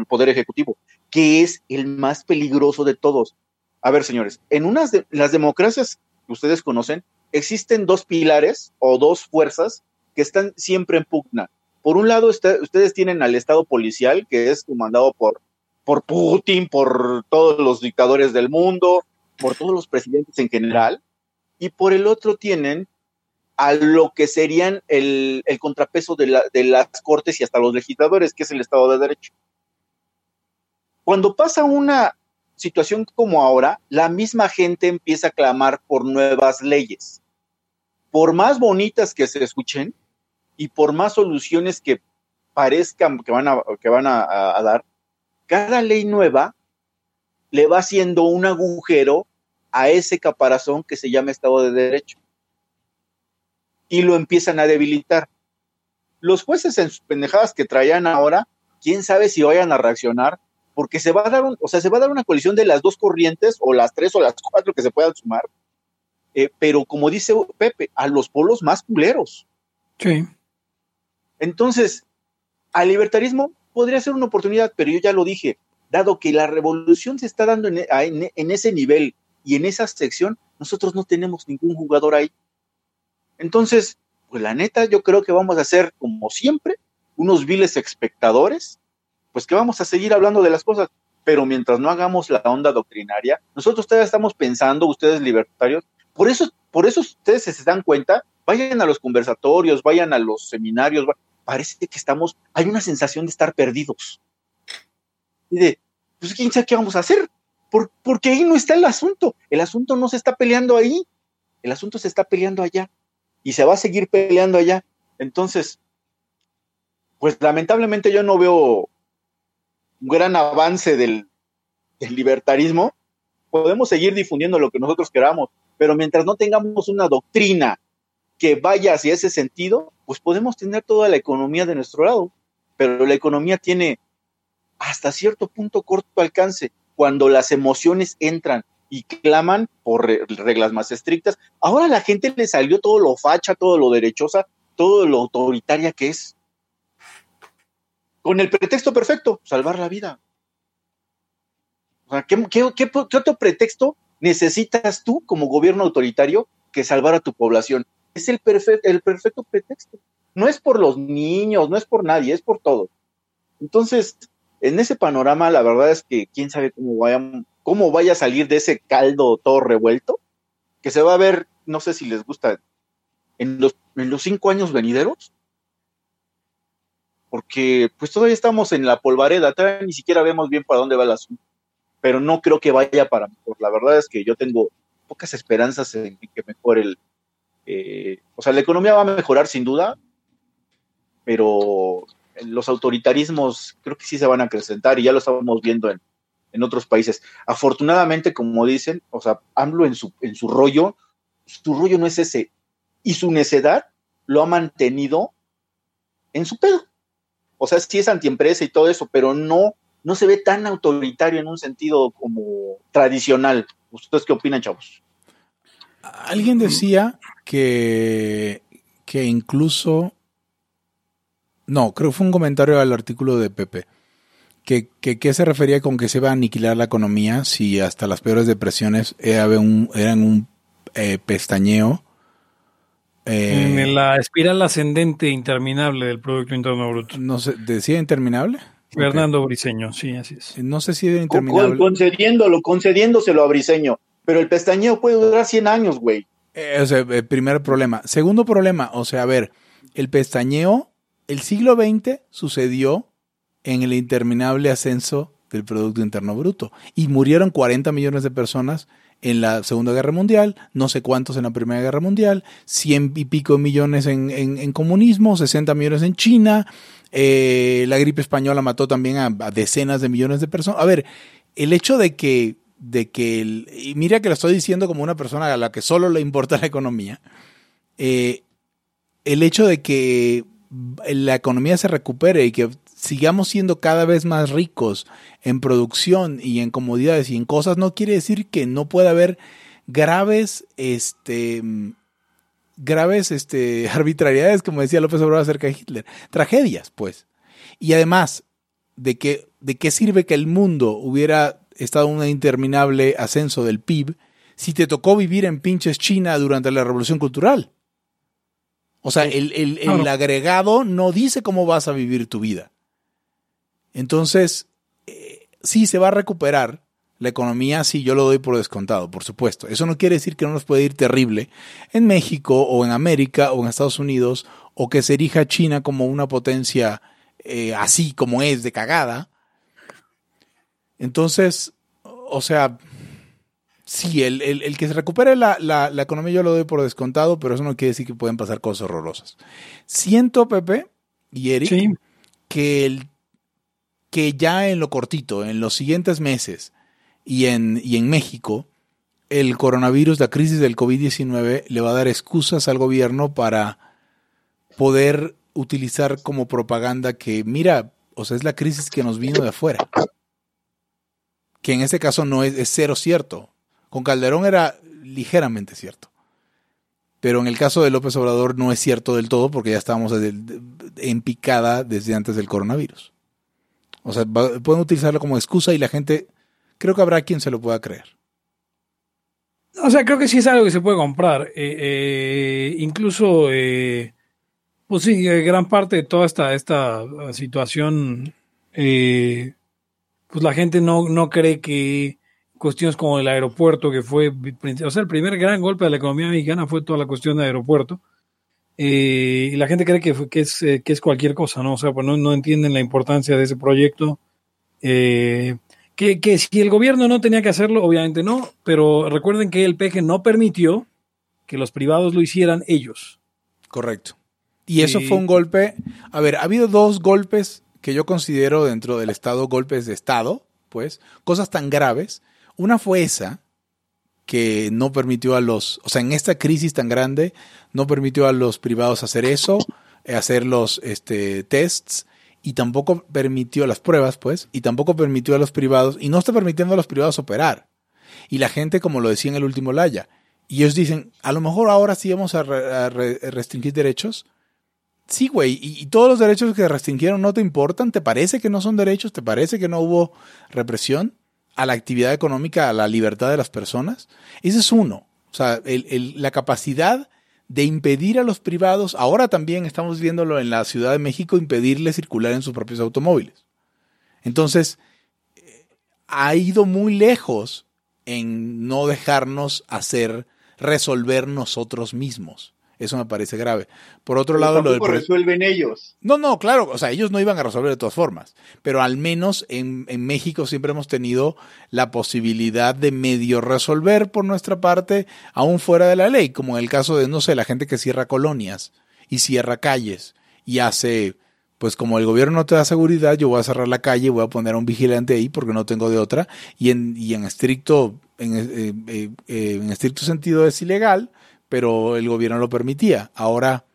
poder ejecutivo, que es el más peligroso de todos. A ver, señores, en unas de las democracias que ustedes conocen, existen dos pilares o dos fuerzas que están siempre en pugna. Por un lado, ustedes tienen al Estado policial, que es comandado por, por Putin, por todos los dictadores del mundo, por todos los presidentes en general, y por el otro tienen a lo que serían el, contrapeso de, la- de las cortes y hasta los legisladores, que es el Estado de Derecho. Cuando pasa una situación como ahora, la misma gente empieza a clamar por nuevas leyes. Por más bonitas que se escuchen y por más soluciones que parezcan que van a dar, cada ley nueva le va haciendo un agujero a ese caparazón que se llama Estado de Derecho y lo empiezan a debilitar. Los jueces en sus pendejadas que traían ahora, quién sabe si vayan a reaccionar, porque se va a dar un, o sea, se va a dar una colisión de las dos corrientes, o las tres o las cuatro que se puedan sumar, eh, pero como dice Pepe, a los polos más culeros. Sí. Entonces, al libertarismo podría ser una oportunidad, pero yo ya lo dije, dado que la revolución se está dando en, en ese nivel y en esa sección, nosotros no tenemos ningún jugador ahí. Entonces, pues la neta, yo creo que vamos a ser, como siempre, unos viles espectadores, pues que vamos a seguir hablando de las cosas, pero mientras no hagamos la onda doctrinaria, nosotros todavía estamos pensando, ustedes libertarios, por eso, por eso ustedes se dan cuenta, vayan a los conversatorios, vayan a los seminarios, parece que estamos, hay una sensación de estar perdidos. Y de, pues quién sabe qué vamos a hacer, porque ahí no está el asunto, el asunto no se está peleando ahí, el asunto se está peleando allá y se va a seguir peleando allá. Entonces, pues lamentablemente yo no veo un gran avance del, libertarismo. Podemos seguir difundiendo lo que nosotros queramos, pero mientras no tengamos una doctrina que vaya hacia ese sentido, pues podemos tener toda la economía de nuestro lado. Pero la economía tiene hasta cierto punto corto alcance. Cuando las emociones entran y claman por reglas más estrictas. Ahora la gente le salió todo lo facha, todo lo derechosa, todo lo autoritaria que es. Con el pretexto perfecto, salvar la vida. O sea, ¿qué, otro pretexto necesitas tú como gobierno autoritario que salvar a tu población? Es el, el perfecto pretexto. No es por los niños, no es por nadie, es por todo. Entonces, en ese panorama, la verdad es que quién sabe cómo vayan, cómo vaya a salir de ese caldo todo revuelto, que se va a ver, no sé si les gusta, en los, cinco años venideros, porque pues todavía estamos en la polvareda, todavía ni siquiera vemos bien para dónde va el asunto, pero no creo que vaya para mejor. La verdad es que yo tengo pocas esperanzas en que mejore el... Eh, o sea, la economía va a mejorar sin duda, pero los autoritarismos creo que sí se van a acrecentar y ya lo estamos viendo en, en otros países. Afortunadamente, como dicen, o sea, AMLO en su, en su rollo, su rollo no es ese. Y su necedad lo ha mantenido en su pedo. O sea, sí es antiempresa y todo eso, pero no, no se ve tan autoritario en un sentido como tradicional. ¿Ustedes qué opinan, chavos? Alguien decía que, que incluso... No, creo que fue un comentario al artículo de Pepe que, ¿Qué se refería con que se iba a aniquilar la economía si hasta las peores depresiones era un, eran un eh, pestañeo? Eh, en la espiral ascendente interminable del Producto Interno Bruto. No sé, ¿decía interminable? Fernando Briseño, sí, así es. No sé si era interminable. concediéndolo, concediéndoselo a Briseño. Pero el pestañeo puede durar 100 años, güey. Eh, o sea, primer problema. Segundo problema, o sea, a ver, el pestañeo, el siglo XX sucedió en el interminable ascenso del Producto Interno Bruto. Y murieron 40 millones de personas en la Segunda Guerra Mundial, no sé cuántos en la Primera Guerra Mundial, 100 y pico millones en, en, comunismo, 60 millones en China, eh, la gripe española mató también a, decenas de millones de personas. A ver, el hecho de que, de que y mira que lo estoy diciendo como una persona a la que solo le importa la economía, eh, el hecho de que la economía se recupere y que sigamos siendo cada vez más ricos en producción y en comodidades y en cosas, no quiere decir que no pueda haber graves, este, graves este, arbitrariedades, como decía López Obrador acerca de Hitler. Tragedias, pues. Y además, ¿de qué, ¿de qué sirve que el mundo hubiera estado en un interminable ascenso del PIB si te tocó vivir en pinches China durante la Revolución Cultural? O sea, el, el agregado no dice cómo vas a vivir tu vida. Entonces, eh, sí se va a recuperar la economía, sí, yo lo doy por descontado, por supuesto. Eso no quiere decir que no nos puede ir terrible en México o en América o en Estados Unidos o que se erija China como una potencia eh, así como es, de cagada. Entonces, o sea, sí, el, el, que se recupere la, la, la, economía yo lo doy por descontado, pero eso no quiere decir que pueden pasar cosas horrorosas. Siento, Pepe y Eric, que el que ya en lo cortito, en los siguientes meses y en, y en México, el coronavirus, la crisis del COVID-19 le va a dar excusas al gobierno para poder utilizar como propaganda que, mira, o sea, es la crisis que nos vino de afuera. Que en este caso no es, es cero cierto. Con Calderón era ligeramente cierto. Pero en el caso de López Obrador no es cierto del todo porque ya estábamos en picada desde antes del coronavirus. O sea, pueden utilizarlo como excusa y la gente, creo que habrá quien se lo pueda creer. O sea, creo que sí es algo que se puede comprar. Eh, eh, incluso, eh, pues sí, gran parte de toda esta, esta situación, pues la gente no, no cree que cuestiones como el aeropuerto, que fue, o sea, el primer gran golpe de la economía mexicana fue toda la cuestión del aeropuerto. Y la gente cree que, que, es, que es cualquier cosa, ¿no? O sea, pues no, no entienden la importancia de ese proyecto. Eh, que, si el gobierno no tenía que hacerlo, obviamente no, pero recuerden que el PG no permitió que los privados lo hicieran ellos. Correcto. Y eso fue un golpe. A ver, ha habido dos golpes que yo considero dentro del Estado golpes de Estado, pues, cosas tan graves. Una fue esa, que no permitió a los, o sea, en esta crisis tan grande, no permitió a los privados hacer eso, hacer los este, tests y tampoco permitió las pruebas, pues, y tampoco permitió a los privados, y no está permitiendo a los privados operar. Y la gente, como lo decía en el último Laya, y ellos dicen, a lo mejor ahora sí vamos a, restringir derechos. Sí, güey, y, todos los derechos que restringieron no te importan, ¿te parece que no son derechos? ¿Te parece que no hubo represión a la actividad económica, a la libertad de las personas? Ese es uno. O sea, la capacidad de impedir a los privados, ahora también estamos viéndolo en la Ciudad de México, impedirles circular en sus propios automóviles. Entonces, eh, ha ido muy lejos en no dejarnos hacer, resolver nosotros mismos. Eso me parece grave. Por otro lado, lo del resuelven ellos. No, no, claro, o sea, ellos no iban a resolver de todas formas, pero al menos en, en, México siempre hemos tenido la posibilidad de medio resolver por nuestra parte, aún fuera de la ley, como en el caso de, no sé, la gente que cierra colonias y cierra calles y hace, pues como el gobierno no te da seguridad, yo voy a cerrar la calle, voy a poner a un vigilante ahí porque no tengo de otra, y en, y en estricto, en, eh, eh, eh, en estricto sentido es ilegal, pero el gobierno lo permitía. Ahora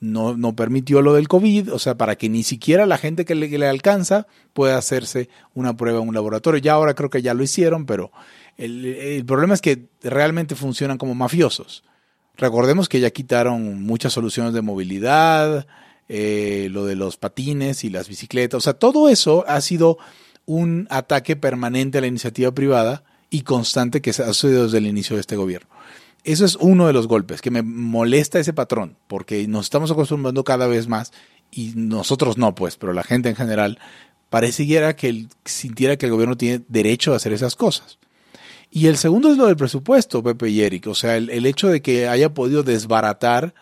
no, no permitió lo del COVID, o sea, para que ni siquiera la gente que le, alcanza pueda hacerse una prueba en un laboratorio. Ya ahora creo que ya lo hicieron, pero el, problema es que realmente funcionan como mafiosos. Recordemos que ya quitaron muchas soluciones de movilidad, eh, lo de los patines y las bicicletas, o sea, todo eso ha sido un ataque permanente a la iniciativa privada y constante que se ha sucedido desde el inicio de este gobierno. Eso es uno de los golpes, que me molesta ese patrón, porque nos estamos acostumbrando cada vez más, y nosotros no, pues, pero la gente en general pareciera que sintiera que el gobierno tiene derecho a hacer esas cosas. Y el segundo es lo del presupuesto, Pepe y Eric, o sea, el, hecho de que haya podido desbaratar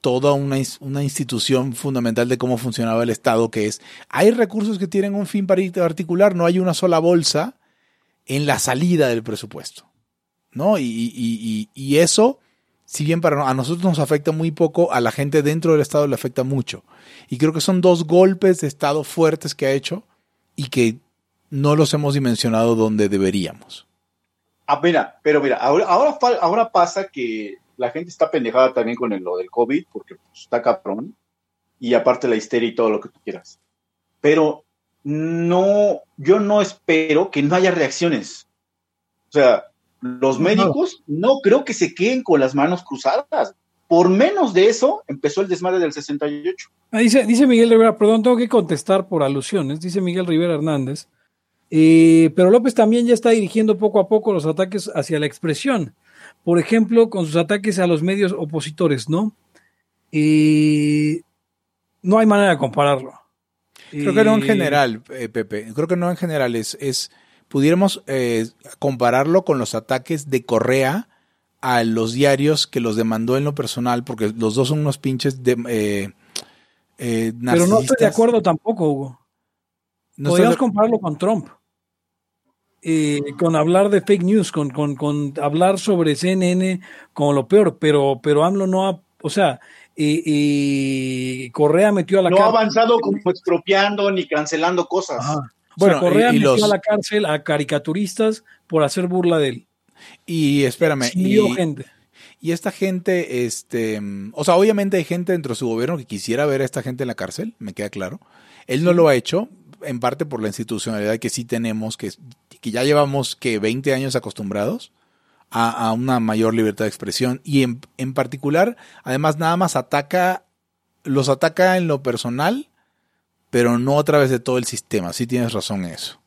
toda una, una, institución fundamental de cómo funcionaba el Estado, que es, hay recursos que tienen un fin particular, no hay una sola bolsa en la salida del presupuesto. ¿No? Y, eso, si bien para a nosotros nos afecta muy poco, a la gente dentro del Estado le afecta mucho. Y creo que son dos golpes de Estado fuertes que ha hecho y que no los hemos dimensionado donde deberíamos. Ah, mira, pero mira, ahora, ahora, ahora pasa que la gente está pendejada también con lo del COVID, porque pues, está cabrón, y aparte la histeria y todo lo que tú quieras. Pero no, yo no espero que no haya reacciones. O sea, los médicos no. creo que se queden con las manos cruzadas. Por menos de eso empezó el desmadre del 68. Ah, dice, dice Miguel Rivera, perdón, tengo que contestar por alusiones, dice Miguel Rivera Hernández. Eh, pero López también ya está dirigiendo poco a poco los ataques hacia la expresión. Por ejemplo, con sus ataques a los medios opositores, ¿no? Eh, no hay manera de compararlo. Creo que no en eh, general, Pepe. Creo que no en general. Es, es pudiéramos eh, compararlo con los ataques de Correa a los diarios que los demandó en lo personal, porque los dos son unos pinches de, eh, eh Pero no estoy de acuerdo tampoco, Hugo. No Podríamos compararlo con Trump. Eh, con hablar de fake news, con, con, con, hablar sobre CNN como lo peor, pero, pero AMLO no ha, o sea, y Correa metió a la No ha avanzado como expropiando ni cancelando cosas. Bueno, Correa y, metió a la cárcel a caricaturistas por hacer burla de él. Y espérame. y, gente. Y esta gente, este, o sea, obviamente hay gente dentro de su gobierno que quisiera ver a esta gente en la cárcel, me queda claro. Él no lo ha hecho, en parte por la institucionalidad que sí tenemos, que, que ya llevamos que 20 años acostumbrados a, a una mayor libertad de expresión y en, en particular, además nada más ataca, los ataca en lo personal, pero no a través de todo el sistema. Sí tienes razón en eso.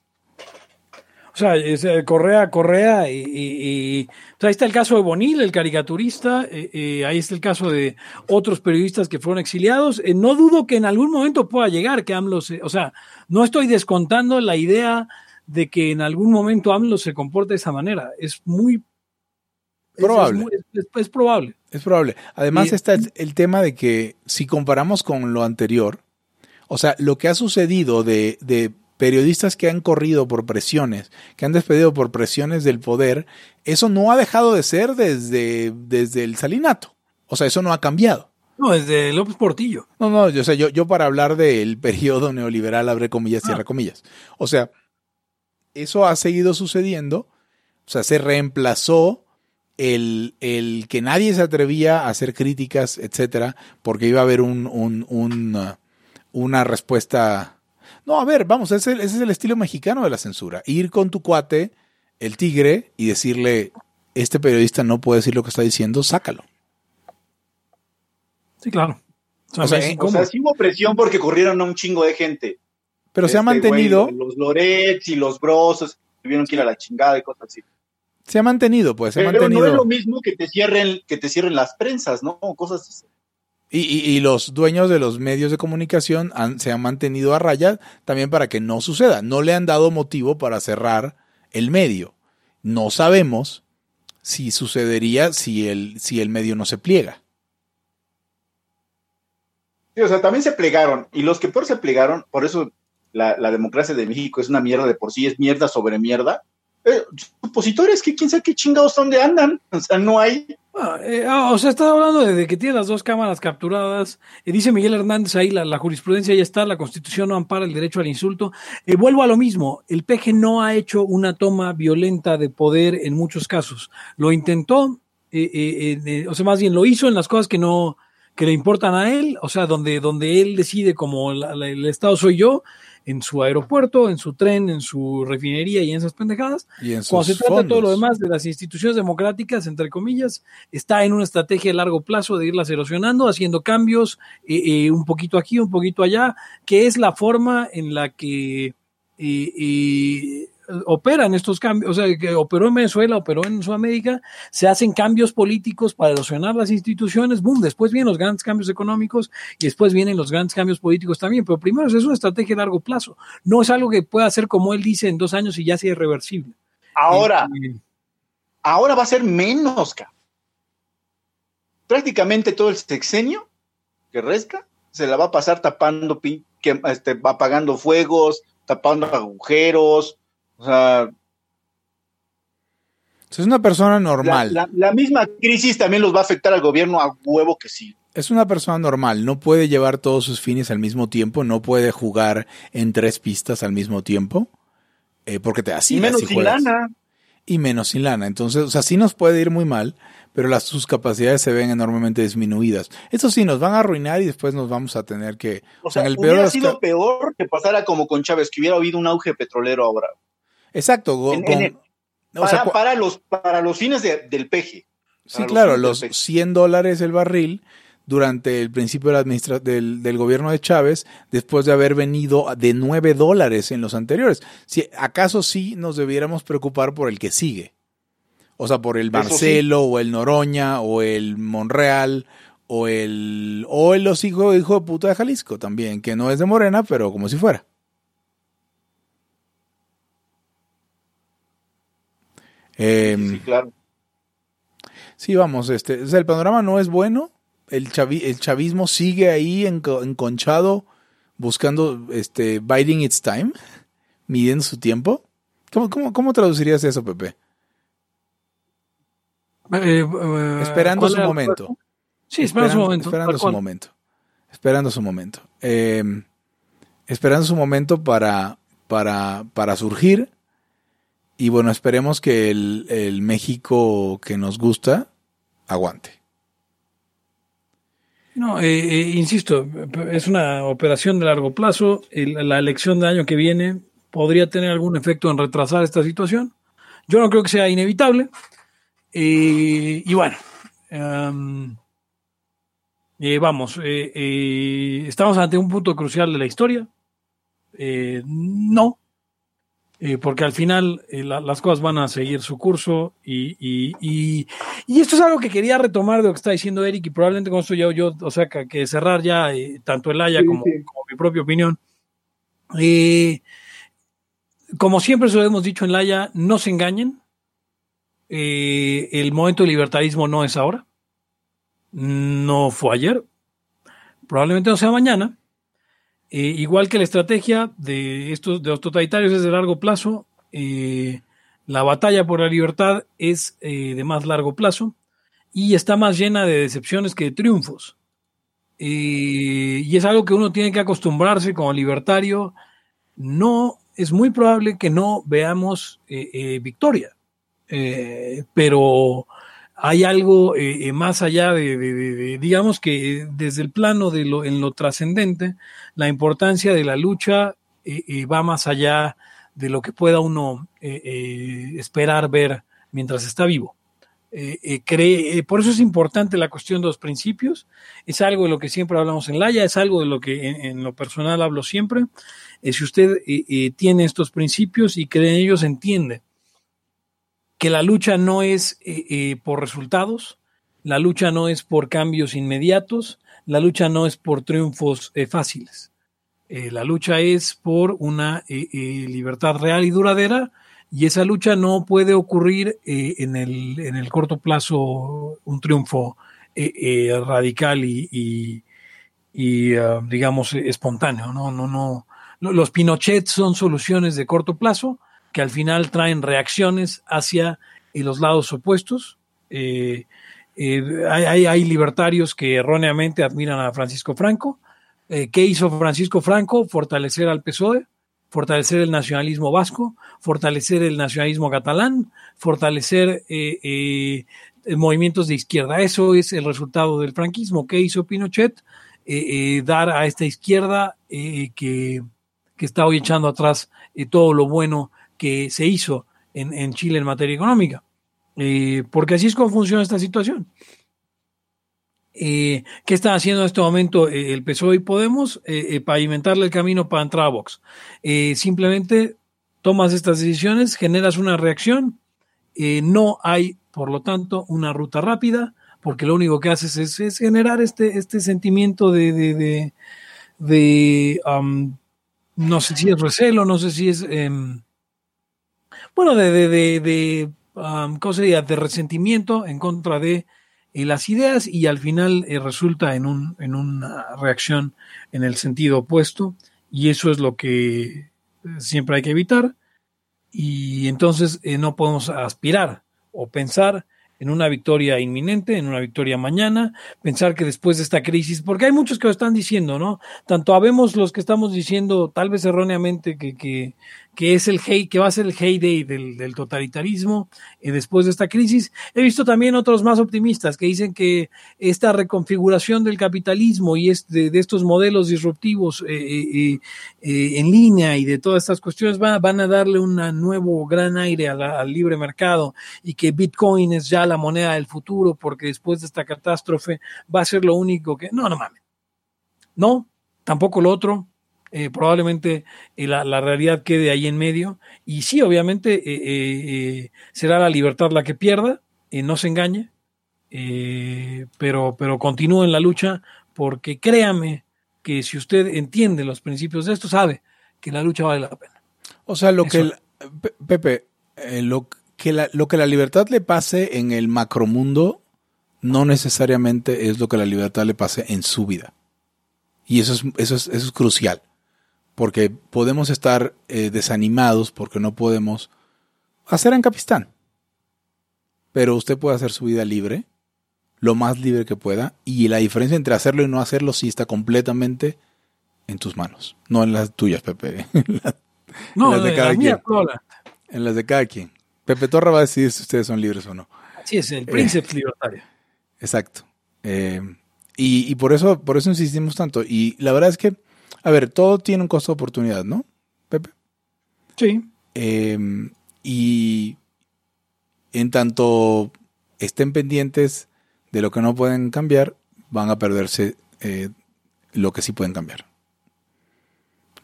O sea, es, eh, Correa, Correa, y, y- y- o sea, ahí está el caso de Bonil, el caricaturista, eh, eh, ahí está el caso de otros periodistas que fueron exiliados. Eh, no dudo que en algún momento pueda llegar que AMLO se, o sea, no estoy descontando la idea de que en algún momento AMLO se comporte de esa manera. Es muy Probable. Es, muy- es- es probable. Es probable. Además Y- está el tema de que si comparamos con lo anterior, o sea, lo que ha sucedido de, de periodistas que han corrido por presiones, que han despedido por presiones del poder, eso no ha dejado de ser desde, desde el salinato. O sea, eso no ha cambiado. No, desde López Portillo. No, no, yo, o sea, yo, yo para hablar del periodo neoliberal, abre comillas, cierra Ah. comillas. O sea, eso ha seguido sucediendo. O sea, se reemplazó el, el que nadie se atrevía a hacer críticas, etcétera, porque iba a haber un, un- un, uh, una respuesta. No, a ver, vamos, ese, ese es el estilo mexicano de la censura. Ir con tu cuate, el tigre, y decirle, este periodista no puede decir lo que está diciendo, sácalo. Sí, claro. O sea, O sea, es O incómodo. sea, sí hubo presión porque corrieron a un chingo de gente. Pero se ha Este, mantenido. güey, los Lorets y los Brosos tuvieron que ir a la chingada y cosas así. Se ha mantenido, pues, se ha Pero no mantenido. es lo mismo que te cierren, que te cierren las prensas, ¿no? Cosas así. Y, y- y los dueños de los medios de comunicación se han mantenido a raya también para que no suceda. No le han dado motivo para cerrar el medio. No sabemos si sucedería si el, si el medio no se pliega. Sí, o sea, también se plegaron. Y los que peor se plegaron, por eso la, democracia de México es una mierda de por sí, es mierda sobre mierda. Eh, opositores que quién sabe qué chingados dónde andan. O sea, no hay. Ah, eh, ah, o sea, está hablando de, que tiene las dos cámaras capturadas. Eh, dice Miguel Hernández ahí, la, jurisprudencia ya está, la constitución no ampara el derecho al insulto. Eh, vuelvo a lo mismo, el PG no ha hecho una toma violenta de poder en muchos casos. Lo intentó, eh, eh, o sea, más bien lo hizo en las cosas que no que le importan a él, o sea, donde, donde él decide como la- el Estado soy yo, en su aeropuerto, en su tren, en su refinería y en esas pendejadas. Y en Cuando se trata de todo lo fondos. demás de las instituciones democráticas, entre comillas, está en una estrategia de largo plazo de irlas erosionando, haciendo cambios eh, eh, un poquito aquí, un poquito allá, que es la forma en la que eh, eh, operan estos cambios, o sea, que operó en Venezuela, operó en Sudamérica, se hacen cambios políticos para erosionar las instituciones, boom, después vienen los grandes cambios económicos y después vienen los grandes cambios políticos también, pero primero es una estrategia de largo plazo, no es algo que pueda hacer como él dice en dos años y ya sea irreversible. Ahora, Eh, ahora va a ser menos, ca. Prácticamente todo el sexenio que resta se la va a pasar tapando, pin- que, este, apagando fuegos, tapando agujeros. O sea, Es una persona normal. la- la misma crisis también los va a afectar al gobierno a huevo que sí. Es una persona normal. No puede llevar todos sus fines al mismo tiempo. No puede jugar en tres pistas al mismo tiempo. eh, porque te así y menos sin lana. y menos sin lana. Entonces, o sea, sí nos puede ir muy mal, pero las, sus capacidades se ven enormemente disminuidas. Eso sí, nos van a arruinar y después nos vamos a tener que... O sea, sea, en el hubiera sido peor que pasara como con Chávez, que hubiera habido un auge petrolero ahora. Exacto. En- con- en el- o Para, sea, cu- para los, para los fines de- del peje. sí, los claro, los peje. 100 dólares el barril durante el principio de la administra del, del gobierno de Chávez, después de haber venido de 9 dólares en los anteriores. Si, ¿Acaso sí nos debiéramos preocupar por el que sigue? O sea, por el sí. Marcelo o el Noroña o el Monreal o el o el los hijo, hijo de puta de Jalisco también, que no es de Morena, pero como si fuera. Em, Sí, claro. Sí, vamos, este, o sea, el panorama no es bueno. El, chavi- el chavismo sigue ahí enco- enconchado, buscando, este, biding its time, midiendo su tiempo. ¿Cómo, cómo, cómo traducirías eso, Pepe? eh, eh, Esperando ¿cuál su momento. Sí, esperando su momento. Esperando su momento. Esperando su momento. Eh, esperando su momento para, para, para surgir. Y bueno, esperemos que el, el México que nos gusta aguante. No, eh, eh, insisto, es una operación de largo plazo. La elección del año que viene podría tener algún efecto en retrasar esta situación. Yo no creo que sea inevitable. Eh, y bueno, em, vamos, estamos ante un punto crucial de la historia. No, eh, porque al final eh, la- las cosas van a seguir su curso y, y- y- y esto es algo que quería retomar de lo que está diciendo Eric y probablemente con esto yo, yo o sea, que, que cerrar ya eh, tanto el Haya Sí, como, sí. como mi propia opinión. Como siempre se lo hemos dicho en Laia, no se engañen. El momento de libertarismo no es ahora. No fue ayer. Probablemente no sea mañana. Eh, igual que la estrategia de estos los totalitarios es de largo plazo, eh, la batalla por la libertad es eh, de más largo plazo y está más llena de decepciones que de triunfos. Y es algo que uno tiene que acostumbrarse como libertario. No es muy probable que no veamos victoria, pero hay algo eh, eh, más allá de, digamos que desde el plano de lo, en lo trascendente, la importancia de la lucha eh, eh, va más allá de lo que pueda uno eh, eh, esperar ver mientras está vivo. Eh, eh, cree, eh, por eso es importante la cuestión de los principios, es algo de lo que siempre hablamos en Laia, es algo de lo que en, en lo personal hablo siempre. Eh, si usted eh, eh, tiene estos principios y cree en ellos, entiende que la lucha no es eh, eh, por resultados, la lucha no es por cambios inmediatos, la lucha no es por triunfos eh, fáciles. La lucha es por una libertad real y duradera y esa lucha no puede ocurrir en, el, en el corto plazo un triunfo radical y, digamos espontáneo. ¿no? No, no. Lo- Los Pinochet son soluciones de corto plazo que al final traen reacciones hacia eh, los lados opuestos. Eh, eh, hay, hay- libertarios que erróneamente admiran a Francisco Franco. ¿Qué hizo Francisco Franco? Fortalecer al PSOE, fortalecer el nacionalismo vasco, fortalecer el nacionalismo catalán, fortalecer movimientos de izquierda. Eso es el resultado del franquismo. ¿Qué hizo Pinochet? Dar a esta izquierda que, que está hoy echando atrás todo lo bueno que se hizo en, en Chile en materia económica. Eh, porque así es como funciona esta situación. Eh, ¿Qué están haciendo en este momento eh, el PSOE y Podemos? Pavimentarle el camino para entrar a Vox. Simplemente tomas estas decisiones, generas una reacción, no hay, por lo tanto, una ruta rápida, porque lo único que haces es, es generar este, este sentimiento de, de, de, no sé si es recelo, no sé si es, em, bueno, de, de, de, de. De resentimiento en contra de eh, las ideas y al final eh, resulta en, un, en una reacción en el sentido opuesto y eso es lo que eh, siempre hay que evitar y entonces eh, no podemos aspirar o pensar en una victoria inminente, en una victoria mañana, pensar que después de esta crisis, porque hay muchos que lo están diciendo, ¿no? Tanto habemos los que estamos diciendo, tal vez erróneamente, que, que, que es el hey, que va a ser el heyday del, totalitarismo eh, después de esta crisis. He visto también otros más optimistas que dicen que esta reconfiguración del capitalismo y este, de estos modelos disruptivos eh, eh, eh, en línea y de todas estas cuestiones van, van a darle un nuevo gran aire al libre mercado y que Bitcoin es ya la moneda del futuro porque después de esta catástrofe va a ser lo único que... No, no mames. No, tampoco lo otro. Eh, probablemente eh, la, la, realidad quede ahí en medio. Y sí, obviamente eh, será la libertad la que pierda, no se engañe, pero, pero continúe en la lucha porque créame que si usted entiende los principios de esto, sabe que la lucha vale la pena. O sea, lo Eso. que, Pepe, lo, que la, lo que la libertad le pase en el macromundo no necesariamente es lo que la libertad le pase en su vida. Y eso es, eso es, eso es crucial porque podemos estar eh, desanimados porque no podemos hacer Ancapistán. Pero usted puede hacer su vida libre, lo más libre que pueda, y la diferencia entre hacerlo y no hacerlo sí está completamente en tus manos, no en las tuyas, Pepe. En las, no, en las de cada la quien. Mía, en las de cada quien. Pepe Torra va a decidir si ustedes son libres o no. Así es, el príncipe eh, libertario. Exacto. Eh, y, y por eso, por eso insistimos tanto. Y la verdad es que a ver, todo tiene un costo de oportunidad, ¿no, Pepe? Sí. Eh, y en tanto estén pendientes de lo que no pueden cambiar, van a perderse eh, lo que sí pueden cambiar.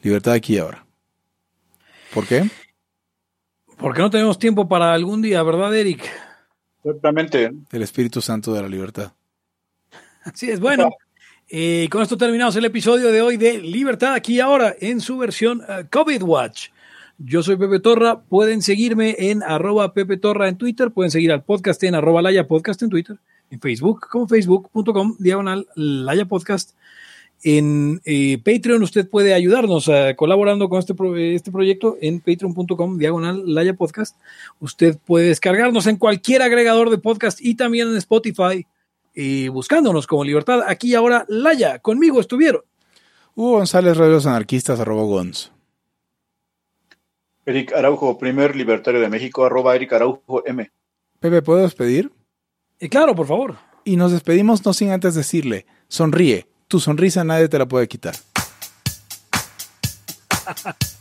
Libertad aquí y ahora. ¿Por qué? Porque no tenemos tiempo para algún día, ¿verdad, Eric? Exactamente. El Espíritu Santo de la libertad. Así es, bueno. Eh, con esto terminamos el episodio de hoy de Libertad aquí y ahora en su versión uh, COVID Watch. Yo soy Pepe Torra, pueden seguirme en arroba Pepe Torra en Twitter, pueden seguir al podcast en arroba Laya Podcast en Twitter, en Facebook como facebook.com diagonal Laya Podcast. En eh, Patreon usted puede ayudarnos colaborando con este, este proyecto en patreon.com diagonal Laya Podcast. Usted puede descargarnos en cualquier agregador de podcast y también en Spotify y buscándonos como Libertad. Aquí ahora, Laya, conmigo estuvieron. Hugo González, Radios Anarquistas, arroba Gons. Eric Araujo, primer libertario de México, arroba Eric Araujo M. Pepe, ¿puedo despedir? Eh, claro, por favor. Y nos despedimos no sin antes decirle, sonríe, tu sonrisa nadie te la puede quitar.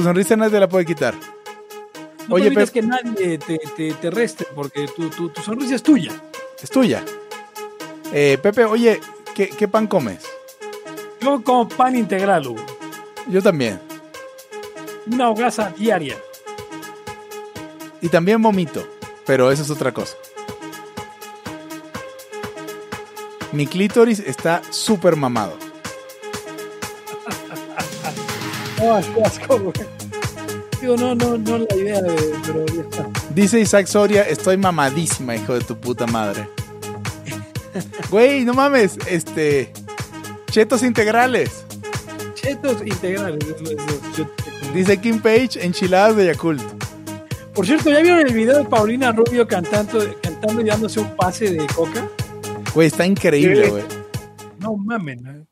Tu sonrisa nadie te la puede quitar. No Oye, permitas que nadie te, te, te reste porque tu, tu, tu, sonrisa es tuya. Es tuya. Eh, Pepe, oye, ¿qué, ¿qué, pan comes? Yo como pan integral, Hugo. Yo también. Una hogaza diaria. Y también vomito, pero eso es otra cosa. Mi clítoris está súper mamado. No, qué asco, güey. Digo, no, no, no la idea de. Pero ya está. Dice Isaac Soria, estoy mamadísima, hijo de tu puta madre. Güey, no mames, este. Chetos integrales. Chetos integrales. Dice Kim Page, enchiladas de Yakult. Por cierto, ¿ya vieron el video de Paulina Rubio cantando, cantando y dándose un pase de coca? Güey, está increíble, güey. No mamen.